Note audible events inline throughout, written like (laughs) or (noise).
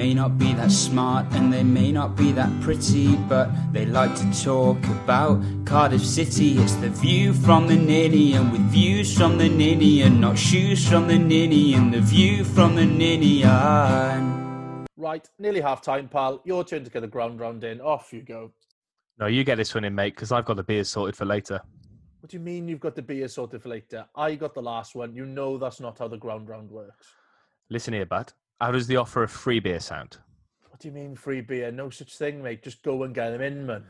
may not be that smart and they may not be that pretty, but they like to talk about Cardiff City. It's the view from the ninny, and with views from the ninny, and not shoes from the ninny, and the view from the ninny. And... Right, nearly half time, pal. Your turn to get the ground round in. Off you go. No, you get this one in, mate, because I've got the beers sorted for later. What do you mean you've got the beer sorted for later? I got the last one. You know that's not how the ground round works. Listen here, bud. How does the offer of free beer sound? What do you mean free beer? No such thing, mate. Just go and get them in, man.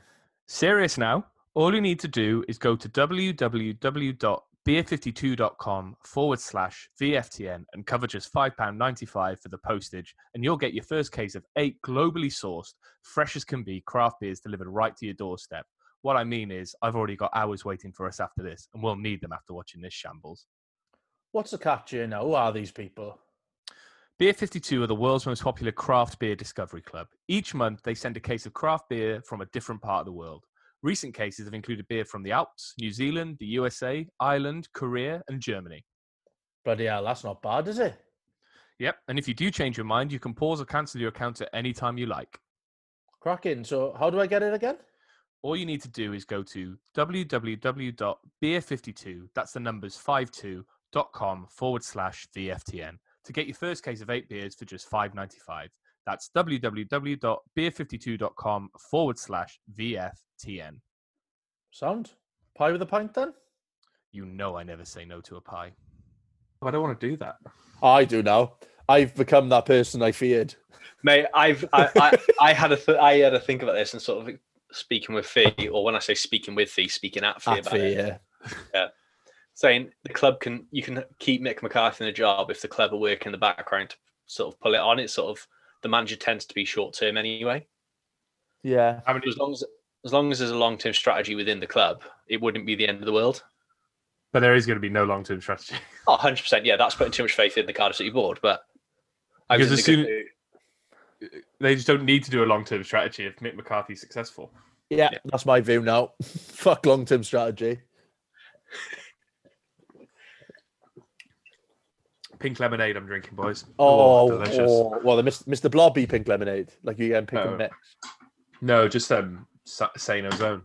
Serious now? All you need to do is go to www.beer52.com forward slash VFTN and cover just £5.95 for the postage, and you'll get your first case of eight globally sourced, fresh as can be craft beers delivered right to your doorstep. What I mean is, I've already got hours waiting for us after this, and we'll need them after watching this shambles. What's the catch here now? Who are these people? Beer 52 are the world's most popular craft beer discovery club. Each month, they send a case of craft beer from a different part of the world. Recent cases have included beer from the Alps, New Zealand, the USA, Ireland, Korea, and Germany. Bloody hell, that's not bad, is it? Yep, and if you do change your mind, you can pause or cancel your account at any time you like. Cracking. So, how do I get it again? All you need to do is go to www.beer52, that's the numbers 52.com forward slash VFTN to get your first case of eight beers for just five ninety five. That's www.beer52.com forward slash VFTN. Sound? Pie with a pint then? You know I never say no to a pie. Oh, I don't want to do that. I do now. I've become that person I feared. Mate, I've I, I, (laughs) I had a th- I had to think about this and sort of speaking with Fee, or when I say speaking with Fee, speaking at Fee At about Fee, it. yeah. Yeah. Saying the club can you can keep Mick McCarthy in the job if the club are working in the background to sort of pull it on. It's sort of the manager tends to be short term anyway. Yeah. How many, As long as as long as there's a long term strategy within the club, it wouldn't be the end of the world. but there is going to be no long term strategy. (laughs) Oh, 100 percent. Yeah, that's putting too much faith in the Cardiff City board. But I was Because as the good soon- uh, They just don't need to do a long term strategy if Mick McCarthy's successful. Yeah, Yeah. that's my view now. (laughs) Fuck long term strategy. Pink lemonade, I'm drinking, boys. Oh, delicious. oh, well, the Mr. Mr. Blobby pink lemonade, like you get pink Oh. and mix. No, just um, Sa- Sano's own.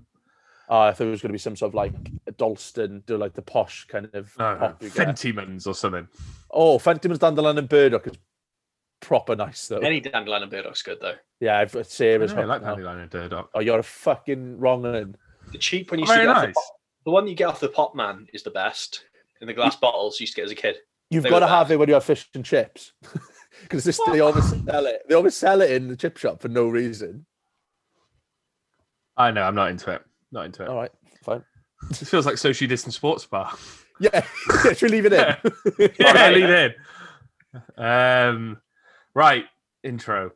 Oh, I thought it was going to be some sort of like a Dalston, do like the posh kind of. No, no, pop. Fentimans or something. Oh, Fentimans, Dandelion, and Burdock is proper nice though. Any dandelion and burdock's good though. Yeah, I've I, Sarah's know, I like. Dandelion and Durdock. Oh, you're a fucking wrong one. The cheap one you Very see off the, nice. the one you get off the pot man is the best. In the glass bottles you used to get as a kid. You've got to have it when you have fish and chips, (laughs) because this they always sell it. They always sell it in the chip shop for no reason. I know, I'm not into it. Not into it. All right, fine. It feels like socially distant sports bar. (laughs) Yeah, should we leave it in? (laughs) yeah, lead in. Um, right, intro.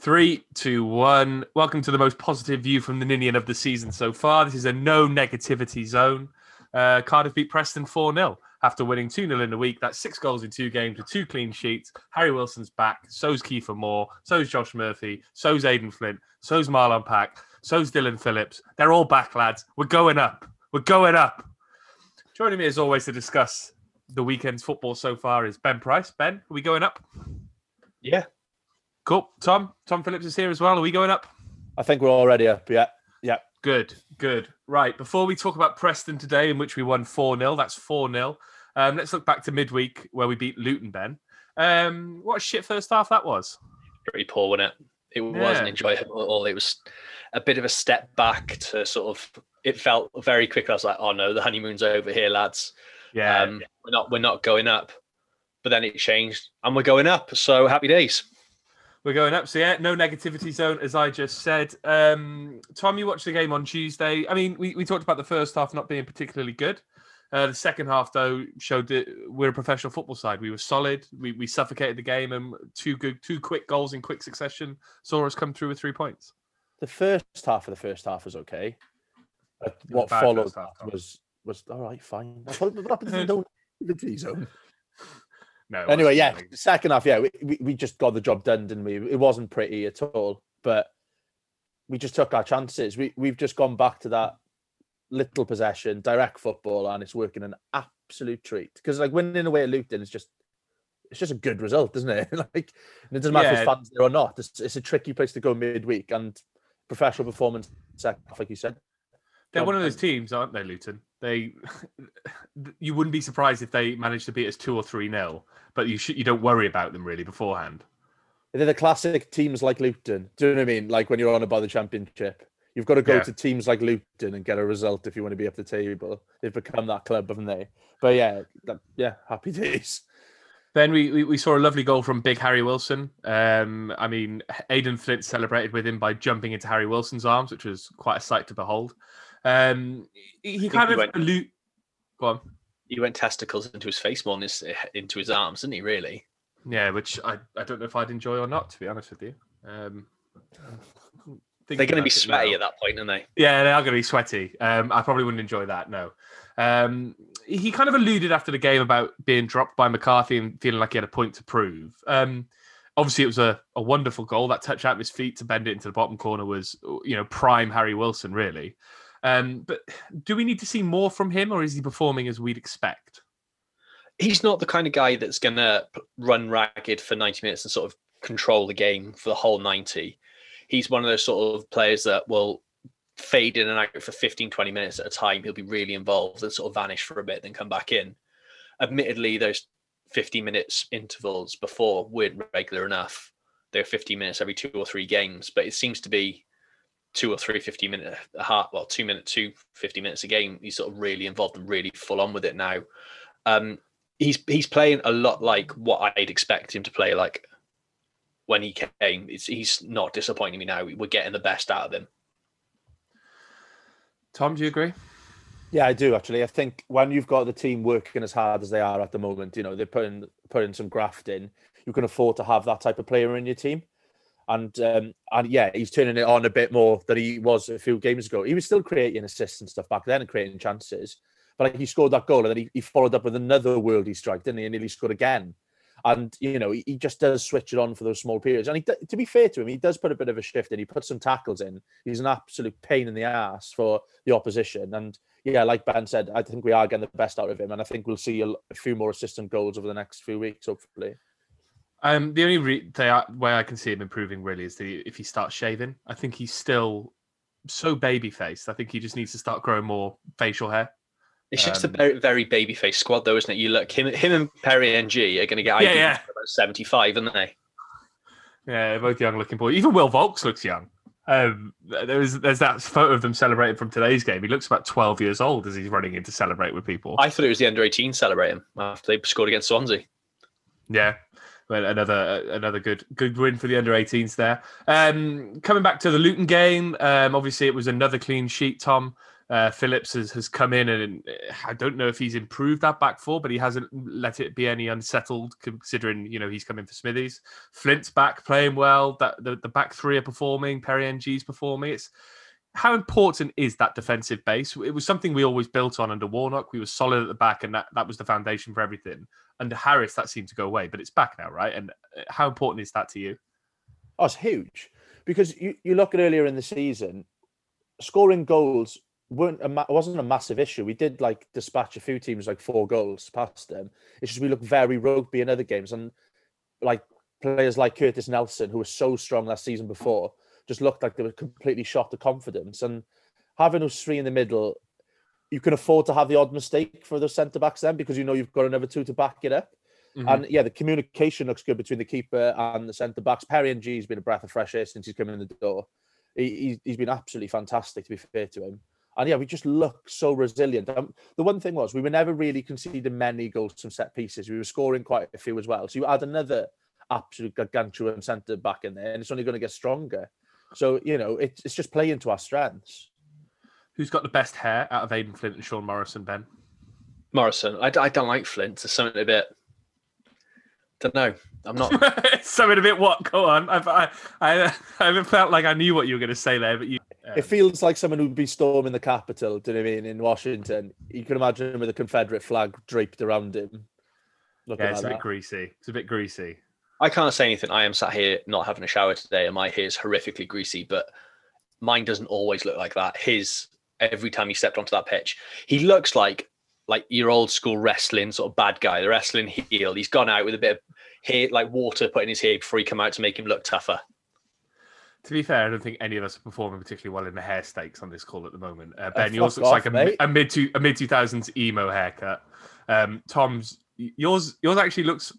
Three, two, one. Welcome to the most positive view from the Ninian of the season so far. This is a no negativity zone. Uh, Cardiff beat Preston 4 0 after winning 2 0 in the week. That's six goals in two games with two clean sheets. Harry Wilson's back. So's Kiefer Moore. So's Josh Murphy. So's Aden Flint. So's Marlon Pack. So's Dylan Phillips. They're all back, lads. We're going up. We're going up. Joining me as always to discuss the weekend's football so far is Ben Price. Ben, are we going up? Yeah. Cool. Tom, Tom Phillips is here as well. Are we going up? I think we're already up. Yeah, yeah. Good, good. Right. Before we talk about Preston today, in which we won 4 0, that's 4 0. Um, let's look back to midweek where we beat Luton, Ben. Um, what a shit first half that was. Pretty poor, wasn't it? It Yeah. wasn't enjoyable at all. It was a bit of a step back to sort of it felt very quick. I was like, oh no, the honeymoon's over here, lads. Yeah. Um, we're not we're not going up. But then it changed and we're going up. So happy days. We're going up. So yeah, no negativity zone, as I just said. Um, Tom, you watched the game on Tuesday. I mean, we, we talked about the first half not being particularly good. Uh, the second half, though, showed that we're a professional football side. We were solid. We, we suffocated the game, and two good, two quick goals in quick succession saw us come through with three points. The first half of the first half was okay. But what followed half, was was all right, fine. (laughs) What what happens (laughs) in the negativity zone. No. Anyway, yeah, really. second half, yeah, we, we, we just got the job done, didn't we? It wasn't pretty at all, but we just took our chances. We we've just gone back to that little possession, direct football, and it's working an absolute treat. Because like winning away at Luton is just it's just a good result, isn't it? (laughs) like it doesn't matter Yeah. if fans there or not. It's, it's a tricky place to go midweek and professional performance, second like you said. They're um, one of those teams, aren't they, Luton? They, (laughs) you wouldn't be surprised if they managed to beat us two or three nil, but you should, you don't worry about them really beforehand. They're the classic teams like Luton. Do you know what I mean? Like when you're on about the championship, you've got to go Yeah. to teams like Luton and get a result if you want to be up the table. They've become that club, haven't they? But yeah, that, yeah, happy (laughs) days. Then we, we, we saw a lovely goal from Big Harry Wilson. Um, I mean, Aden Flint celebrated with him by jumping into Harry Wilson's arms, which was quite a sight to behold. Um, he, he kind he of went- allu- Go on. He went testicles into his face more than his, into his arms, didn't he? Really? Yeah, which I, I don't know if I'd enjoy or not, to be honest with you. Um, They're going to be thinking about it sweaty at that point, aren't they? Yeah, they are going to be sweaty. Um, I probably wouldn't enjoy that. No. Um, he kind of alluded after the game about being dropped by McCarthy and feeling like he had a point to prove. Um, obviously, it was a, a wonderful goal. That touch out of his feet to bend it into the bottom corner was, you know, prime Harry Wilson, really. Um, but do we need to see more from him, or is he performing as we'd expect? He's not the kind of guy that's going to run ragged for 90 minutes and sort of control the game for the whole 90. He's one of those sort of players that will fade in and out for 15, 20 minutes at a time. He'll be really involved and sort of vanish for a bit, then come back in. Admittedly, those 50 minutes intervals before weren't regular enough. They're 15 minutes every two or three games, but it seems to be two or three 50 minute a half, well, two minute, two 50 minutes a game. He's sort of really involved and really full on with it now. Um, he's he's playing a lot like what I'd expect him to play like when he came. It's, he's not disappointing me now. We're getting the best out of him. Tom, do you agree? Yeah, I do actually. I think when you've got the team working as hard as they are at the moment, you know, they're putting putting some graft in. You can afford to have that type of player in your team. And um, and yeah, he's turning it on a bit more than he was a few games ago. He was still creating assists and stuff back then and creating chances. But like he scored that goal and then he, he followed up with another worldy strike, didn't he? And nearly scored again. And you know, he, he just does switch it on for those small periods. And he, to be fair to him, he does put a bit of a shift in. He puts some tackles in. He's an absolute pain in the ass for the opposition. And yeah, like Ben said, I think we are getting the best out of him, and I think we'll see a, a few more assistant goals over the next few weeks, hopefully. Um, the only re- they way I can see him improving really is the if he starts shaving. I think he's still so baby faced. I think he just needs to start growing more facial hair. It's just Um, a very, very baby faced squad, though, isn't it? You look him, him and Perry Ng are going to get Yeah, yeah. about seventy five, aren't they? Yeah, they're both young looking boys. Even Will Vaulks looks young. Um, there was there's that photo of them celebrating from today's game. He looks about 12 years old as he's running in to celebrate with people. I thought it was the under 18 celebrating after they scored against Swansea. Yeah. Well, another another good good win for the under 18s there. Um, coming back to the Luton game, um, obviously it was another clean sheet. Tom uh, Phillips has, has come in, and uh, I don't know if he's improved that back four, but he hasn't let it be any unsettled. Considering you know he's coming for Smithies. Flint's back playing well. That the, the back three are performing. Perry Ng's performing. It's how important is that defensive base? It was something we always built on under Warnock. We were solid at the back, and that, that was the foundation for everything. Under Harris, that seemed to go away, but it's back now, right? And uh, how important is that to you? Oh, it's huge because you, you look at earlier in the season, scoring goals weren't a ma- wasn't a massive issue. We did like dispatch a few teams like four goals past them. It's just we look very rugby in other games, and like players like Curtis Nelson, who was so strong last season before, just looked like they were completely shot to confidence. And having those three in the middle, you can afford to have the odd mistake for the centre backs then because you know you've got another two to back it up. Mhm. And yeah, the communication looks good between the keeper and the centre backs. Perry Ng's been a breath of fresh air since he's come in the door. He, he's, he's been absolutely fantastic, to be fair to him. And yeah, we just look so resilient. Um, the one thing was we were never really conceding many goals from set pieces. We were scoring quite a few as well. So you add another absolute gargantuan centre back in there, and it's only going to get stronger. So you know, it's it's just playing to our strengths. Who's got the best hair out of Aden Flint and Sean Morrison, Ben? Morrison, I don't like Flint. There's something a bit. Don't know. I'm not. (laughs) Something a bit what? Go on. I've, I, I, (laughs) I felt like I knew what you were going to say there, but you. It um, feels like someone who'd be storming the Capitol. Do you know what I mean? In Washington, you can imagine him with a Confederate flag draped around him. Looking yeah, it's a bit that. greasy. It's a bit greasy. I can't say anything. I am sat here not having a shower today, and my hair is horrifically greasy. But mine doesn't always look like that. His every time he stepped onto that pitch, he looks like like your old school wrestling sort of bad guy, the wrestling heel. He's gone out with a bit of hair like water put in his hair before he come out to make him look tougher. To be fair, I don't think any of us are performing particularly well in the hair stakes on this call at the moment. Uh, ben, yours looks like off, a, a mid two a mid two thousands emo haircut. Um, Tom's yours yours actually looks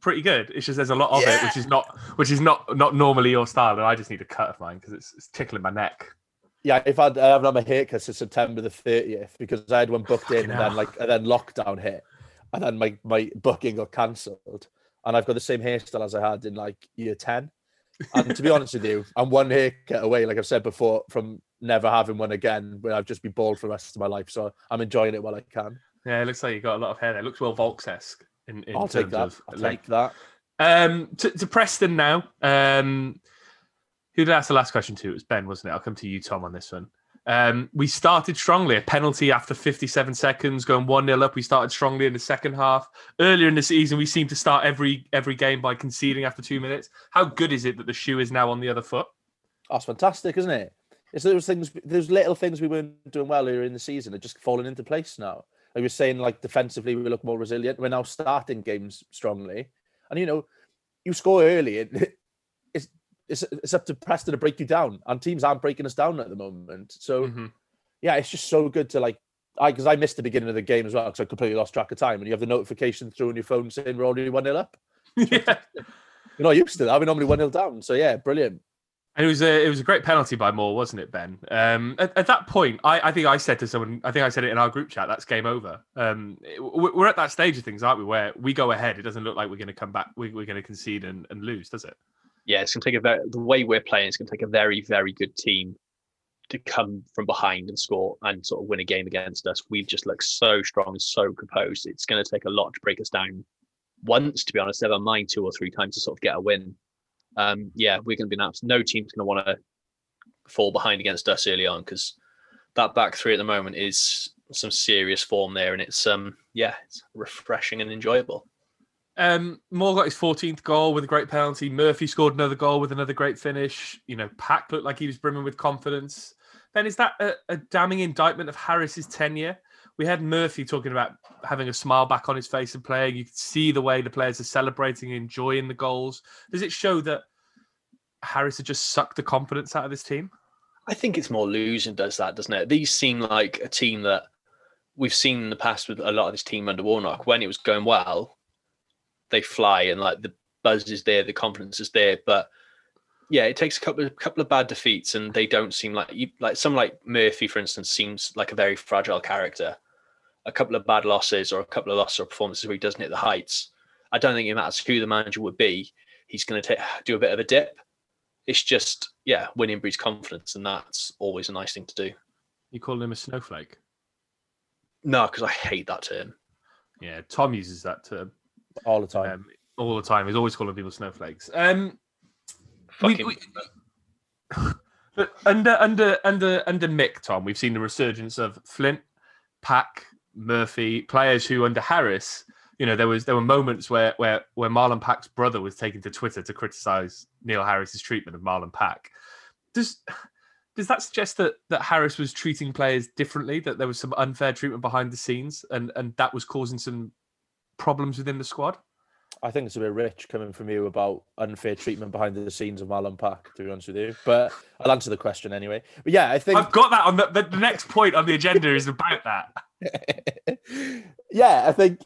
pretty good. It's just there's a lot of it, which is not which is not not normally your style, and I just need a cut of mine because it's, it's tickling my neck. Yeah, if I'd, I haven't had my haircut since September the 30th because I had one booked in Fucking and then like and then lockdown hit and then my, my booking got cancelled and I've got the same hairstyle as I had in like year 10. And to be honest with you, I'm one haircut away, like I've said before, from never having one again where I've just be bald for the rest of my life. So I'm enjoying it while I can. Yeah, it looks like you got a lot of hair there. It looks well Vaulks esque in, in I'll terms take that. of I'll take that. Um, to, to Preston now. Um, who did I ask the last question to? It was Ben, wasn't it? I'll come to you, Tom, on this one. Um, we started strongly. A penalty after 57 seconds, going one 0 up. We started strongly in the second half. Earlier in the season, we seemed to start every every game by conceding after two minutes. How good is it that the shoe is now on the other foot? That's fantastic, isn't it? It's those things, those little things we weren't doing well earlier in the season are just falling into place now. I was saying, like defensively, we look more resilient. We're now starting games strongly, and you know, you score early. It, it's it's up to Preston to break you down, and teams aren't breaking us down at the moment. So Mhm. yeah, it's just so good to like. I because I missed the beginning of the game as well because I completely lost track of time, and you have the notification through on your phone saying we're already one 0 up. (laughs) yeah. You're not used to that. We're normally one 0 down. So yeah, brilliant. And it was a it was a great penalty by Moore, wasn't it, Ben? Um, at, at that point, I, I think I said to someone, I think I said it in our group chat, that's game over. Um, we're at that stage of things, aren't we? Where we go ahead, it doesn't look like we're going to come back, we, we're going to concede and, and lose, does it? Yeah, it's gonna take a very the way we're playing. It's gonna take a very very good team to come from behind and score and sort of win a game against us. We've just looked so strong so composed. It's gonna take a lot to break us down. Once, to be honest, never mind two or three times to sort of get a win. Um, yeah, we're gonna be an absolute. No team's gonna want to fall behind against us early on because that back three at the moment is some serious form there, and it's um yeah, it's refreshing and enjoyable. Um, Moore got his 14th goal with a great penalty. Murphy scored another goal with another great finish. You know, Pack looked like he was brimming with confidence. Ben, is that a, a damning indictment of Harris's tenure? We had Murphy talking about having a smile back on his face and playing. You could see the way the players are celebrating, enjoying the goals. Does it show that Harris had just sucked the confidence out of this team? I think it's more losing does that, doesn't it? These seem like a team that we've seen in the past with a lot of this team under Warnock. When it was going well, they fly and like the buzz is there, the confidence is there. But yeah, it takes a couple of couple of bad defeats, and they don't seem like you like some like Murphy, for instance, seems like a very fragile character. A couple of bad losses or a couple of losses or performances where he doesn't hit the heights. I don't think it matters who the manager would be. He's going to take do a bit of a dip. It's just yeah, winning breeds confidence, and that's always a nice thing to do. You call him a snowflake? No, because I hate that term. Yeah, Tom uses that term All the time. um, all the time. He's always calling people snowflakes. Um, We- we- (laughs) But under under under under Mick, Tom, we've seen the resurgence of Flint, Pack, Murphy, players who under Harris, you know, there was there were moments where where where Marlon Pack's brother was taken to Twitter to criticize Neil Harris's treatment of Marlon Pack. Does does that suggest that that Harris was treating players differently? That there was some unfair treatment behind the scenes, and and that was causing some problems within the squad? I think it's a bit rich coming from you about unfair treatment behind the scenes of Marlon Pack, to be honest with you. But I'll answer the question anyway. But yeah, I think I've got that on the, the, next point on the agenda is about that. (laughs) yeah, I think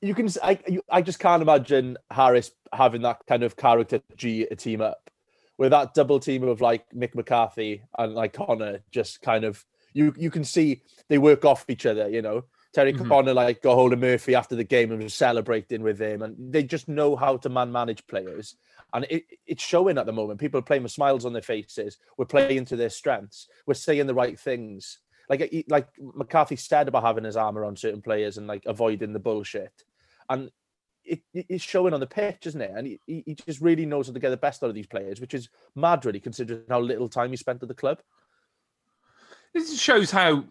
you can. I you, I just can't imagine Harris having that kind of character G a team up, with that double team of like Mick McCarthy and like Connor just kind of you you can see they work off each other. You know, Terry Mhm. Connor like got hold of Murphy after the game and was celebrating with him, and they just know how to man manage players. And it, it's showing at the moment. People are playing with smiles on their faces. We're playing to their strengths. We're saying the right things like like McCarthy said about having his armor on certain players and like avoiding the bullshit, and it, it- it's showing on the pitch, isn't it? And he he just really knows how to get the best out of these players, which is mad, really, considering how little time he spent at the club. This shows how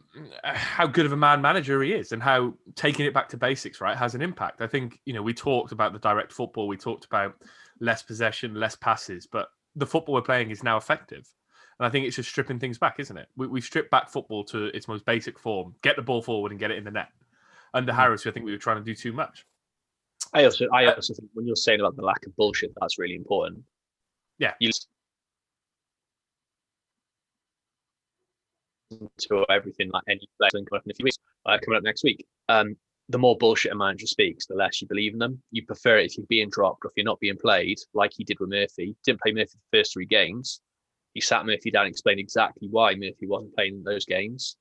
how good of a man manager he is, and how taking it back to basics, right, has an impact. I think you know we talked about the direct football, we talked about less possession, less passes, but the football we're playing is now effective, and I think it's just stripping things back, isn't it? We, we've stripped back football to its most basic form: get the ball forward and get it in the net. Under hmm. Harris, I think we were trying to do too much. I also, I uh, also think when you're saying about the lack of bullshit, that's really important. Yeah. You to everything like any player coming up in a few weeks, uh, coming up next week. Um, the more bullshit a manager speaks, the less you believe in them. You prefer it if you're being dropped or if you're not being played, like he did with Murphy. Didn't play Murphy the first three games. He sat Murphy down and explained exactly why Murphy wasn't playing those games.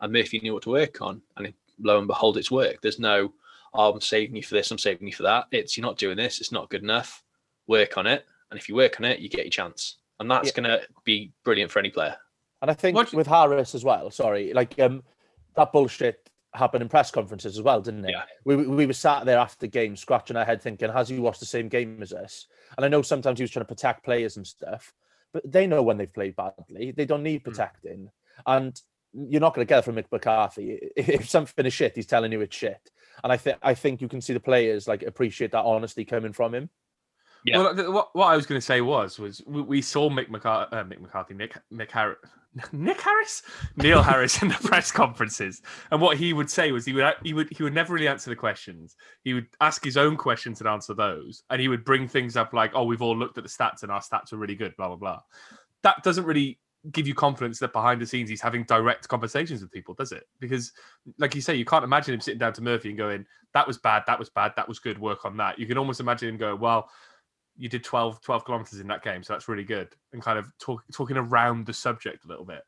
And Murphy knew what to work on. And lo and behold, it's worked. There's no, oh, I'm saving you for this, I'm saving you for that. It's you're not doing this, it's not good enough. Work on it. And if you work on it, you get your chance. And that's Yeah. going to be brilliant for any player. And I think What- with Harris as well, sorry, like um, that bullshit happened in press conferences as well, didn't it? Yeah. We, we we were sat there after the game, scratching our head, thinking, has he watched the same game as us? And I know sometimes he was trying to protect players and stuff, but they know when they've played badly. They don't need protecting. And you're not going to get it from Mick McCarthy. If (laughs) if something is shit, he's telling you it's shit. And I think I think you can see the players like appreciate that honesty coming from him. Yeah. Well, th- what, what I was going to say was was we, we saw Mick McCarthy, uh, Mick McCarthy, Nick Nick Harris, (laughs) Nick Harris, Neil Harris in the press conferences, and what he would say was he would he would he would never really answer the questions. He would ask his own questions and answer those, and he would bring things up like, "Oh, we've all looked at the stats and our stats are really good," blah blah blah. That doesn't really give you confidence that behind the scenes he's having direct conversations with people, does it? Because, like you say, you can't imagine him sitting down to Murphy and going, "That was bad, that was bad, that was good. Work on that." You can almost imagine him going, "Well." You did 12, 12 kilometers in that game, so that's really good. And kind of talk, talking around the subject a little bit.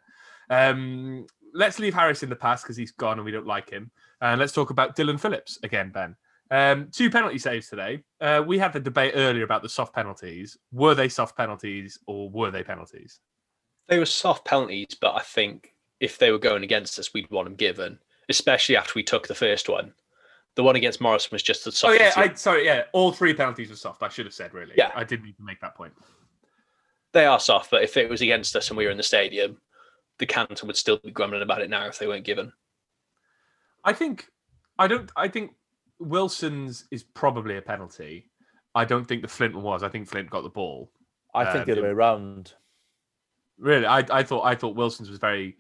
Um, let's leave Harris in the past because he's gone and we don't like him. And let's talk about Dylan Phillips again, Ben. Um, two penalty saves today. Uh, we had the debate earlier about the soft penalties. Were they soft penalties or were they penalties? They were soft penalties, but I think if they were going against us, we'd want them given, especially after we took the first one. The one against Morrison was just the Oh yeah, I sorry, yeah, all three penalties were soft. I should have said really. Yeah. I did need to make that point. They are soft, but if it was against us and we were in the stadium, the Canton would still be grumbling about it now if they weren't given. I think I don't. I think Wilson's is probably a penalty. I don't think the Flint was. I think Flint got the ball. I think um, the other way around. Really, I, I thought I thought Wilson's was very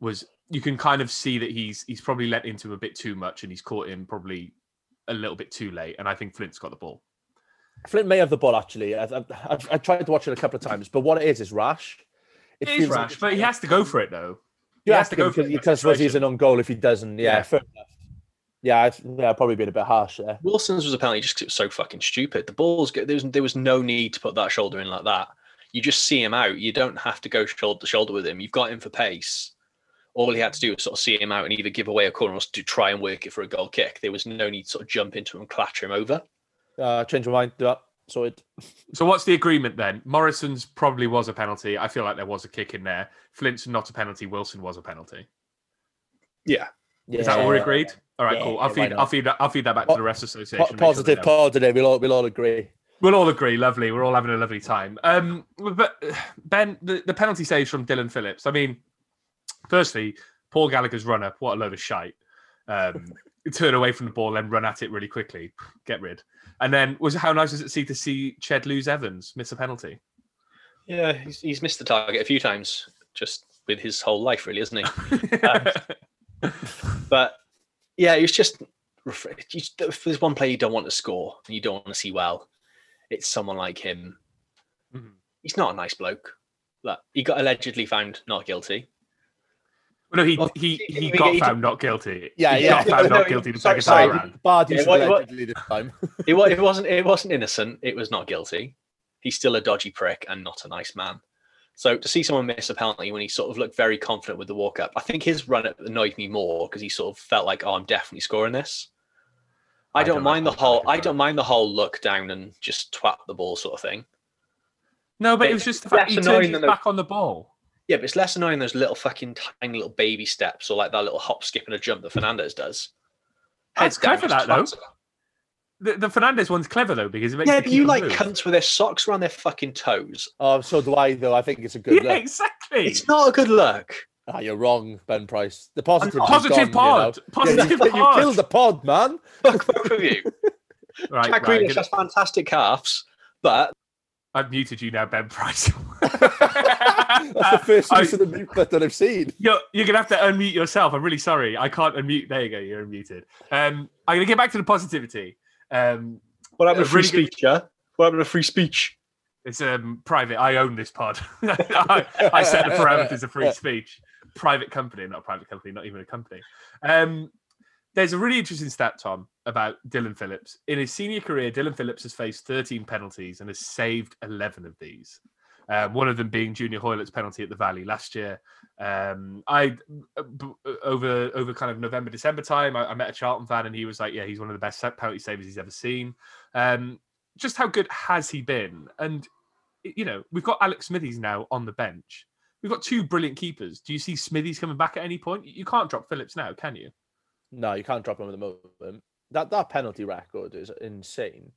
was. You can kind of see that he's he's probably let into him a bit too much, and he's caught him probably a little bit too late. And I think Flint's got the ball. Flint may have the ball actually. I, I, I've, I've tried to watch it a couple of times, but what it is is rash. It is feels like rash, but he has to go for it though. You he have to go because, for it in that because suppose he's situation. an own goal if he doesn't. Yeah, Yeah. fair enough. Yeah, I've, yeah, probably been a bit harsh there. Wilson's was apparently just because it was so fucking stupid. The ball's go- there was there was no need to put that shoulder in like that. You just see him out. You don't have to go shoulder to shoulder with him. You've got him for pace. All he had to do was sort of see him out and either give away a corner or to try and work it for a goal kick. There was no need to sort of jump into him and clatter him over. Uh, change my mind. Do that. So it. So what's the agreement then? Morrison's probably was a penalty. I feel like there was a kick in there. Flint's not a penalty. Wilson was a penalty. Yeah. Yeah. Is that all agreed? All right, Yeah, cool. I'll why feed. I'll feed that. I'll feed that back Po- to the rest association. Po- and make sure positive, they know. positive. We'll all, we'll all agree. We'll all agree. Lovely. We're all having a lovely time. Um, but (sighs) Ben, the, the penalty saves from Dylan Phillips. I mean, firstly, Paul Gallagher's run up. What a load of shite. Um, (laughs) turn away from the ball and run at it really quickly. Get rid. And then was how nice was it to see to see Ched lose Evans miss a penalty? Yeah, he's, he's missed the target a few times just with his whole life, really, isn't he? (laughs) Um, but yeah, it was just if there's one player you don't want to score and you don't want to see well, it's someone like him. Mhm. He's not a nice bloke. Like, he got allegedly found not guilty. No, he Well, he he- he he- got he- found not guilty. Yeah, he yeah. got found No, not (laughs) guilty the sorry, second time sorry. round. Bad Yeah, use what- of what- allegedly this time. (laughs) It, it wasn't. It wasn't innocent. It was not guilty. He's still a dodgy prick and not a nice man. So to see someone miss a penalty when he sort of looked very confident with the walk up, I think his run up annoyed me more because he sort of felt like, "Oh, I'm definitely scoring this." I, I don't, don't mind the whole. I don't mind the whole look down and just twat the ball sort of thing. No, but it It's was just the fact he turned his than the- back on the ball. Yeah, but it's less annoying those little fucking tiny little baby steps or like that little hop, skip, and a jump that Fernandes does. That's Heads down, clever, that, though. The, the Fernandes one's clever though because it makes Yeah, but you like move. cunts with their socks around their fucking toes. Oh, so do I, though. I think it's a good Yeah, look. exactly. It's not a good look. Ah, you're wrong, Ben Price. The positive. not- is Positive gone, you know. pod. Yeah, Positive you, you killed the pod, man. Fuck both of you. (laughs) Right, Jack right, Grealish has fantastic calves, but I've muted you now, Ben Price. (laughs) (laughs) That's the first I- use of the mute button I've seen. You're, you're gonna have to unmute yourself. I'm really sorry. I can't unmute. There you go. You're unmuted. Um, I'm gonna get back to the positivity. Um, What happened A to free really good- speech, yeah? What happened to free speech? it's um, private. I own this pod. (laughs) I, I set the parameters of free (laughs) speech. Private company, not a private company, not even a company. Um, there's a really interesting stat, Tom, about Dylan Phillips. In his senior career, Dylan Phillips has faced 13 penalties and has saved 11 of these. Um, one of them being Junior Hoilett's penalty at the Valley last year. Um, I over over kind of November December time, I, I met a Charlton fan and he was like, "Yeah, he's one of the best penalty savers he's ever seen." Um, just how good has he been? And you know, we've got Alex Smithies now on the bench. We've got two brilliant keepers. Do you see Smithies coming back at any point? You can't drop Phillips now, can you? No, you can't drop him at the moment. That that penalty record is insane.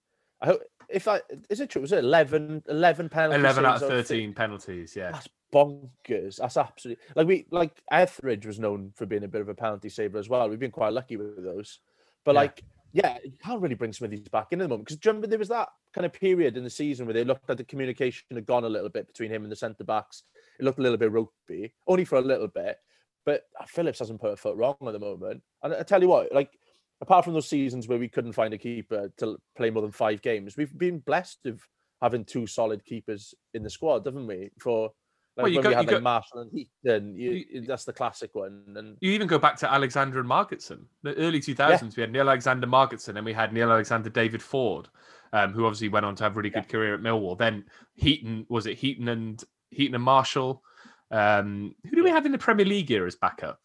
I if I is it true? Was it 11, 11 penalties? 11 out of 13 penalties, yeah. That's bonkers. That's absolutely like we like Etheridge was known for being a bit of a penalty saver as well. We've been quite lucky with those. But Yeah. like, yeah, you can't really bring Smithies back in at the moment because remember there was that kind of period in the season where they looked like the communication had gone a little bit between him and the centre backs. It looked a little bit ropey, only for a little bit. But uh, Phillips hasn't put a foot wrong at the moment. And I tell you what, like apart from those seasons where we couldn't find a keeper to play more than five games, we've been blessed of having two solid keepers in the squad, haven't we? For like Well, you when go- we had you like go- Marshall and Heaton, you, You- that's the classic one. And You even go back to Alexander and Margetson. The early 2000s, we had Neil Alexander Margetson and we had Neil Alexander David Forde, um, who obviously went on to have a really good career at Millwall. Then Heaton, was it Heaton and Heaton and Marshall? Um, who do we have in the Premier League here as backup?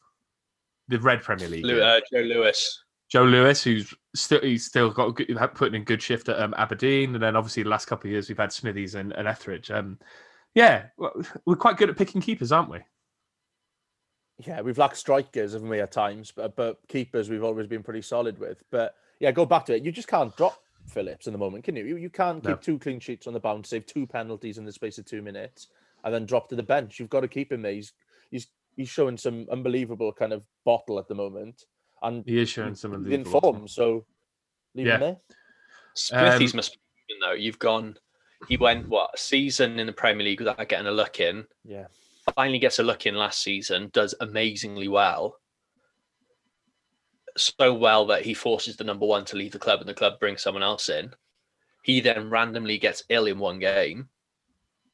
The Red Premier League. Lew- uh, Joe Lewis. Joe Lewis, who's still he's still got good, putting in good shift at um, Aberdeen, and then obviously the last couple of years we've had Smithies and, and Etheridge. Um, yeah, we're quite good at picking keepers, aren't we? yeah, we've lacked strikers, haven't we, at times? But, but keepers we've always been pretty solid with. But yeah, go back to it. You just can't drop Phillips in the moment, can you? You, you can't keep No. two clean sheets on the bounce, save two penalties in the space of two minutes, and then drop to the bench. You've got to keep him there. He's he's he's showing some unbelievable kind of bottle at the moment, and He is showing some of the in form. So leave Yeah. him there. Smithies Um, must be though. You've gone. He went what a season in the Premier League without getting a look in. Yeah, Finally gets a look in last season. Does amazingly well. So well that he forces the number one to leave the club, and the club brings someone else in. He then randomly gets ill in one game,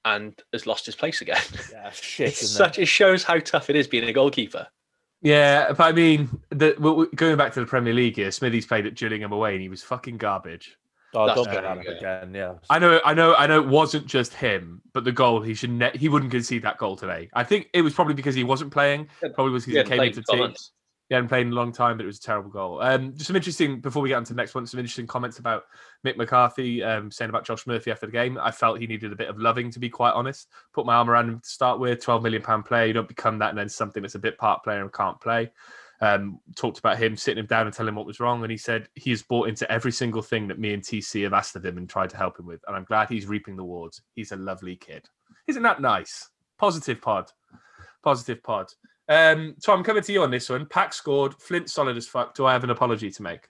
and has lost his place again. yeah, shit. (laughs) It's isn't such it shows how tough it is being a goalkeeper. Yeah, but I mean, the, going back to the Premier League here, Smithies played at Gillingham away, and he was fucking garbage. Oh, That's don't get very that again. Yeah, I know, I know, I know. It wasn't just him, but the goal he should ne- he wouldn't concede that goal today. I think it was probably because he wasn't playing. Probably was because He he came into in 12 team. months. He hadn't played in a long time, but it was a terrible goal. Um, just some interesting before we get on to the next one. Some interesting comments about Mick McCarthy um, saying about Josh Murphy after the game. I felt he needed a bit of loving, to be quite honest. Put my arm around him to start with. Twelve million pound player. You don't become that and then something that's a bit part player and can't play. Um, talked about him sitting him down and telling him what was wrong, and he said he has bought into every single thing that me and TC have asked of him and tried to help him with. And I'm glad he's reaping the rewards. He's a lovely kid. Isn't that nice? Positive pod. Positive pod. Um, Tom, coming to you on this one. Pack scored. Flint solid as fuck. Do I have an apology to make?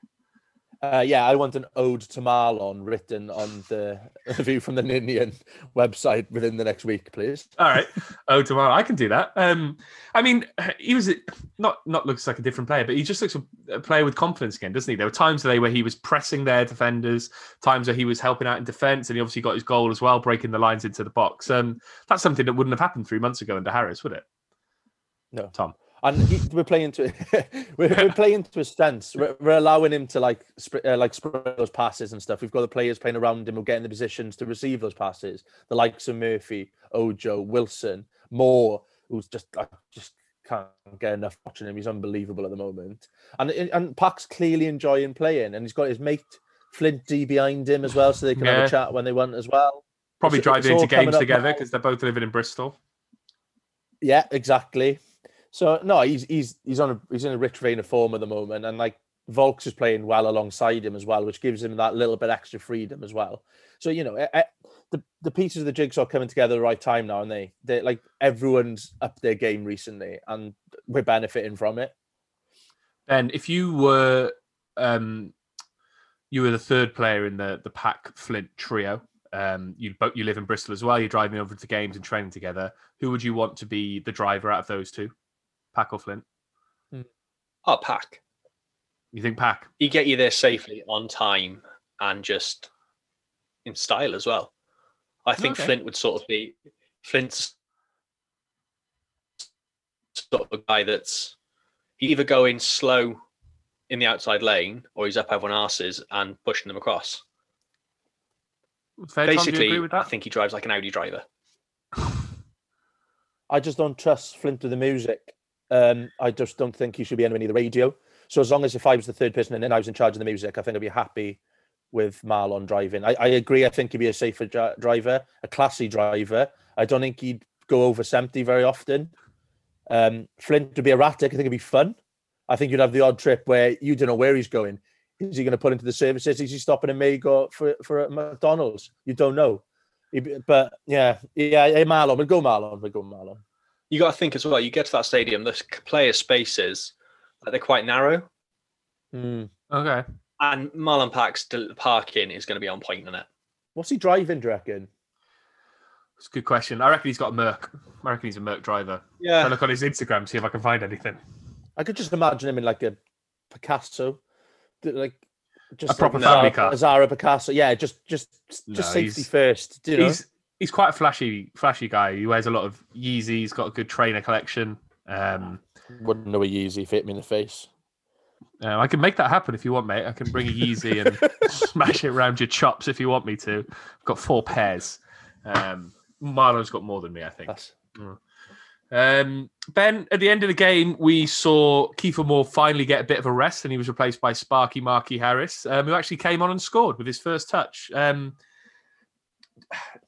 Uh, yeah, I want an ode to Marlon written on the (laughs) View from the Ninian website within the next week, please. All right. Oh, tomorrow I can do that. Um, I mean, he was not not looks like a different player, but he just looks a, a player with confidence again, doesn't he? There were times today where he was pressing their defenders, times where he was helping out in defence, and he obviously got his goal as well, breaking the lines into the box. Um, that's something that wouldn't have happened three months ago under Harris, would it? No. Tom. And he, we're playing to (laughs) we're, we're playing to his strengths. We're, we're allowing him to like sp- uh, like spread those passes and stuff. We've got the players playing around him who get in the positions to receive those passes. The likes of Murphy, Ojo, Wilson, Moore, who's just I just can't get enough watching him. He's unbelievable at the moment. And and Pack's clearly enjoying playing, and he's got his mate Flinty behind him as well, so they can have a chat when they want as well. Probably It's- driving it's into games together because they're both living in Bristol. Yeah, exactly. So no, he's he's he's on a he's in a rich vein of form at the moment, and like Vaulks is playing well alongside him as well, which gives him that little bit extra freedom as well. So you know, eh, eh, the the pieces of the jigsaw coming together at the right time now, and they they like everyone's up their game recently, and we're benefiting from it. Ben, if you were um, you were the third player in the the Pack Flint trio, um, you you live in Bristol as well. You're driving over to games and training together. Who would you want to be the driver out of those two, Pack or Flint? Hmm. Oh, pack. You think Pack? He get you there safely on time, and just in style as well. I think Okay. Flint would sort of be Flint's sort of a guy that's he'd either go in slow in the outside lane or he's up everyone asses and pushing them across. Fair, Tom, do you Basically, agree with I think he drives like an Audi driver. (laughs) I just don't trust Flint with the music. Um, I just don't think he should be anywhere near the radio. So as long as if I was the third person and then I was in charge of the music, I think I'd be happy with Marlon driving. I, I agree. I think he'd be a safer dri- driver, a classy driver. I don't think he'd go over 70 very often. Um, Flint would be erratic. I think it'd be fun. I think you'd have the odd trip where you don't know where he's going. Is he going to pull into the services? Is he stopping in Magor for, for a McDonald's? You don't know. But yeah, yeah, yeah, Marlon. We'll go Marlon. We'll go Marlon. You got to think as well. You get to that stadium, the s- player spaces like they're quite narrow, Mm. Okay. and Marlon Pack's del- parking is going to be on point in it. What's he driving, do you reckon? It's a good question. I reckon he's got a Merc. I reckon he's a Merc driver. Yeah. I Yeah, look on his Instagram, see if I can find anything. I could just imagine him in like a Picasso, like just A proper like family Xsara- car. a Xsara Picasso. Yeah, just just just No, safety first. Do you know? He's he's quite a flashy, flashy guy. He wears a lot of Yeezys. He's got a good trainer collection. Um, Wouldn't know a Yeezy if it hit me in the face. uh, I can make that happen if you want, mate. I can bring a Yeezy and (laughs) smash it around your chops if you want me to. I've got four pairs. Um, Marlon's got more than me, I think. That's Um, ben, at the end of the game, we saw Kiefer Moore finally get a bit of a rest, and he was replaced by Sparky Marky Harris, um, who actually came on and scored with his first touch. Um,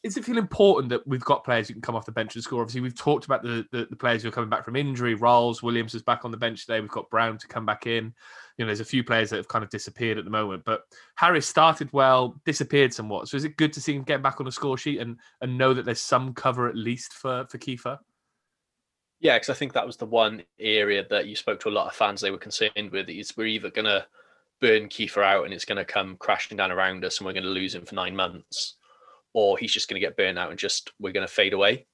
does it feel important that we've got players who can come off the bench and score? Obviously, we've talked about the, the, the players who are coming back from injury. Ralls, Williams is back on the bench today. We've got Brown to come back in. You know, there's a few players that have kind of disappeared at the moment, but Harris started well, disappeared somewhat. So is it good to see him get back on the score sheet and and know that there's some cover at least for for Kiefer? yeah, because I think that was the one area that you spoke to a lot of fans they were concerned with. Is we're either going to burn Kiefer out and it's going to come crashing down around us and we're going to lose him for nine months, or he's just going to get burnt out and just we're going to fade away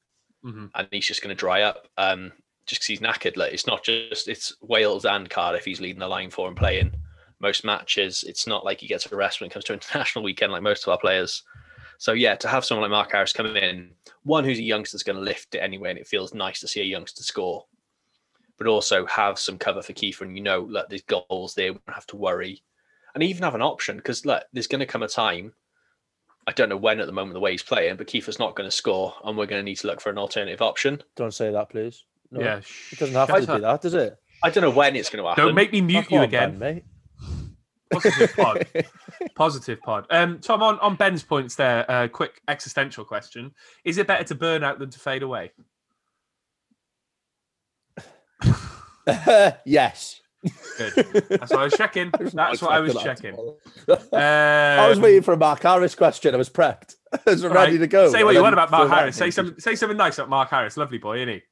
Mhm. and he's just going to dry up. Um, just because he's knackered. Like it's not just it's Wales and Cardiff. He's leading the line for and playing most matches. It's not like he gets a rest when it comes to (laughs) international weekend like most of our players. So yeah, to have someone like Mark Harris come in, one who's a youngster is going to lift it anyway, and it feels nice to see a youngster score. But also have some cover for Kiefer, and you know, look, there's goals there. We don't have to worry, and even have an option because look, there's going to come a time. I don't know when at the moment the way he's playing, but Kiefer's not going to score, and we're going to need to look for an alternative option. don't say that, please. No, Yeah, it doesn't have to be that, does it? I don't know when it's going to happen. Don't make me mute you on, again. Ben, mate. Positive (laughs) pod. Positive pod. Um, Tom, on, on Ben's points there, uh, quick existential question: Is it better to burn out than to fade away? (laughs) yes. Good. That's what I was checking. (laughs) That's what I was checking. (laughs) I was Um, waiting for a Mark Harris question. I was prepped. (laughs) I was ready right, to go. Say what you want about Mark Harris. Say some, say something nice about Mark Harris. Lovely boy, isn't he?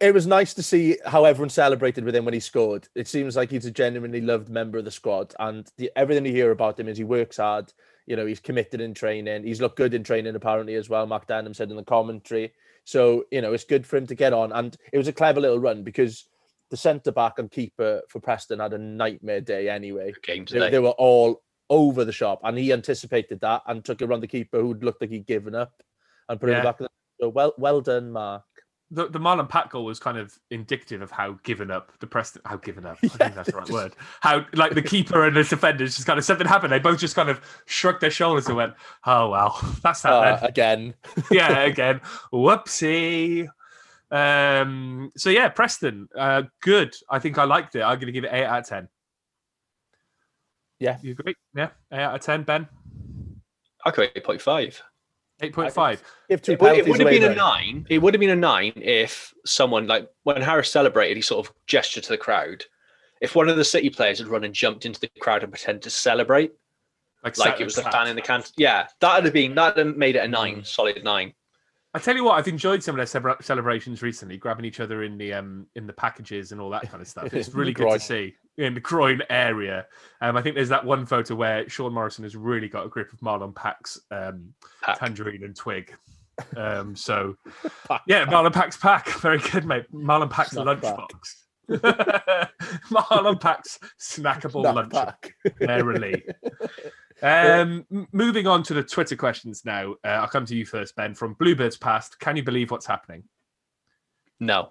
it was nice to see how everyone celebrated with him when he scored. It seems like he's a genuinely loved member of the squad, and the, everything you hear about him is he works hard. You know, he's committed in training. He's looked good in training apparently as well. Mark Denham said in the commentary. So you know, it's good for him to get on, and it was a clever little run because the centre back and keeper for Preston had a nightmare day anyway. game They, today. they were all over the shop, and he anticipated that and took it around the keeper who looked like he'd given up and put it Yeah. the back. So well, well done, Mark. The, the Marlon Pack goal was kind of indicative of how given up the Preston, how given up. I think that's the right (laughs) just- word. How like the keeper and the defenders just kind of something happened. They both just kind of shrugged their shoulders and went, "Oh well, (laughs) that's that." Uh, then." again, (laughs) yeah, again, whoopsie. Um, so yeah, Preston, uh, good. I think I liked it. I'm going to give it eight out of ten. Yeah. you agree? Yeah, eight out of ten. Ben, I go eight point five. eight point five. give two It would, it would have away. been a nine. It would have been a nine if someone like when Harris celebrated, he sort of gestured to the crowd. If one of the City players had run and jumped into the crowd and pretended to celebrate, like sat it was the fan in the can, yeah, that would have been that would have made it a nine, solid nine. I tell you what, I've enjoyed some of their celebrations recently, grabbing each other in the um in the packages and all that kind of stuff. It's (laughs) really good to see in the groin area. Um, I think there's that one photo where Sean Morrison has really got a grip of Marlon Pack's um, Pack. tangerine and twig. Um, (laughs) so Pack, yeah, pack. Marlon Pack's pack, (laughs) very good, mate. Marlon Pack's Snack lunchbox. Marlon Pack's snackable Snap lunch merrily. Um, m- moving on to the Twitter questions now. Uh, I'll come to you first, Ben. From Bluebirds Past, can you believe what's happening? No.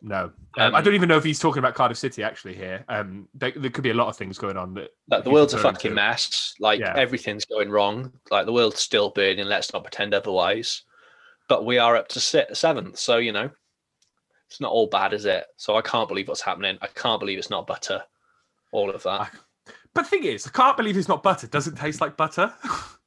No, um, Um, I don't even know if he's talking about Cardiff City actually here. Um, there, there could be a lot of things going on that Like the world's a fucking to. mess. Like Yeah. everything's going wrong. Like the world's still burning. Let's not pretend otherwise. But we are up to se- seventh, so you know, it's not all bad, is it? So I can't believe what's happening. I can't believe it's not butter. All of that. But the thing is, I can't believe it's not butter. Does it taste like butter?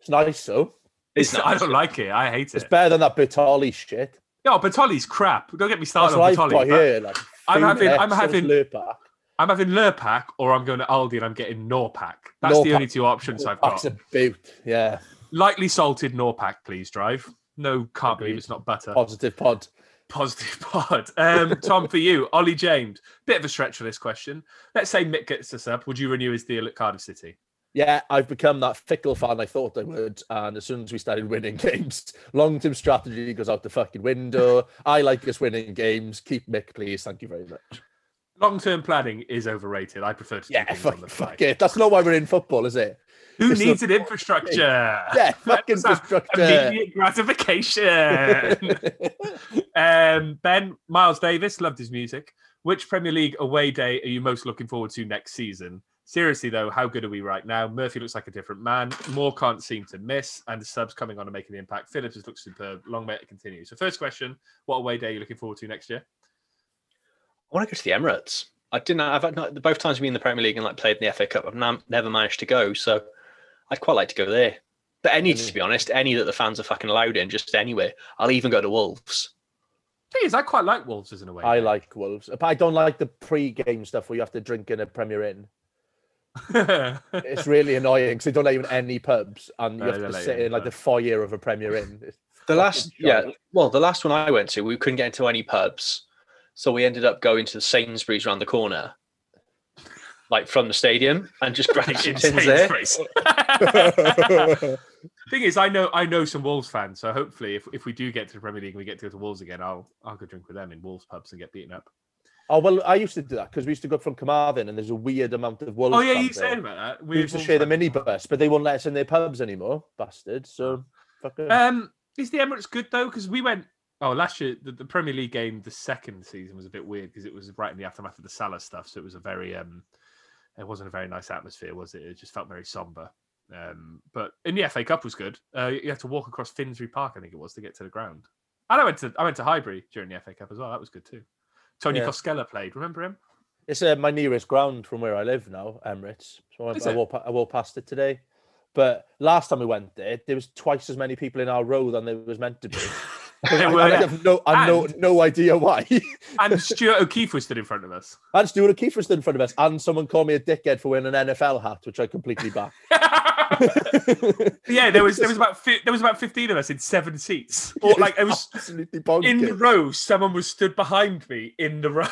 It's nice, though. (laughs) It's I nice. don't like it. I hate it. It's better than that Bertolli shit. No, Bertolli's crap. Don't get me started what on I've got Bertolli. but here. Like, I'm having- I'm having- Lurpak. I'm having Lurpak or I'm going to Aldi and I'm getting Norpak. That's the only two options I've got. That's a boot. Yeah, Lightly salted Norpak, please, drive. No, can't believe it's not butter. positive pod. Positive (laughs) pod. Um, Tom, for you, Ollie James. Bit of a stretch for this question. Let's say Mick gets us up. Would you renew his deal at Cardiff City? Yeah, I've become that fickle fan I thought I would. And as soon as we started winning (laughs) games, long term strategy goes out the fucking window. I like us winning games. Keep Mick, please. Thank you very much. Long term planning is overrated. I prefer to Yeah, fuck, on the fly. fuck it. That's not why we're in football, is it? Who It's needs an infrastructure? (laughs) Yeah, fucking infrastructure. Immediate gratification. (laughs) um, ben Miles Davis loved his music. Which Premier League away day are you most looking forward to next season? Seriously though, how good are we right now? Murphy looks like a different man. Moore can't seem to miss, and the subs coming on and making the impact. Phillips has looked superb. Long may it continue. So, first question: What away day are you looking forward to next year? I want to go to the Emirates. I didn't. I've not, both times we've been in the Premier League and like played in the FA Cup. I've never managed to go, so I'd quite like to go there. But any, to mm. be honest, any that the fans are fucking allowed in, just anywhere. I'll even go to Wolves. Thing is, I quite like Wolves as an away. I day. like Wolves. But I don't like the pre game stuff where you have to drink in a Premier Inn. (laughs) It's really annoying because they don't let you in any pubs and you No, have to sit in in like the pubs. foyer of a Premier Inn. It's The last, fucking yeah, well, the last one I went to, we couldn't get into any pubs, so we ended up going to the Sainsbury's around the corner, like from the stadium, and just grabbed (laughs) some Insane tins there. (laughs) Thing is, I know I know some Wolves fans, so hopefully, if, if we do get to the Premier League and we get to go to Wolves again, I'll I'll go drink with them in Wolves pubs and get beaten up. Oh well, I used to do that because we used to go up from Carmarthen and there's a weird amount of Wolves. Oh yeah, you there. saying about that? We used to share the minibus, but they won't let us in their pubs anymore, bastards. So, fuck 'em. Um, is the Emirates good though? Because we went. Oh, last year the, the Premier League game, the second season was a bit weird because it was right in the aftermath of the Salah stuff, so it was a very um, it wasn't a very nice atmosphere, was it? It just felt very somber. Um, but in the FA Cup was good. Uh, you had to walk across Finsbury Park, I think it was, to get to the ground. And I went to I went to Highbury during the FA Cup as well. That was good too. Tony Yeah. Played. Remember him? It's uh, my nearest ground from where I live now, Emirates. So I, I, I walked past it today. But last time we went there, there was twice as many people in our row than there was meant to be. (laughs) I, I have no, I no, And- no idea why. (laughs) and Stuart O'Keefe was stood in front of us. and Stuart O'Keefe was stood in front of us, and someone called me a dickhead for wearing an NFL hat, which I completely back. (laughs) (laughs) yeah, there was there was about fi- there was about fifteen of us in seven seats. Or like it was absolutely in the row. Someone was stood behind me in the row.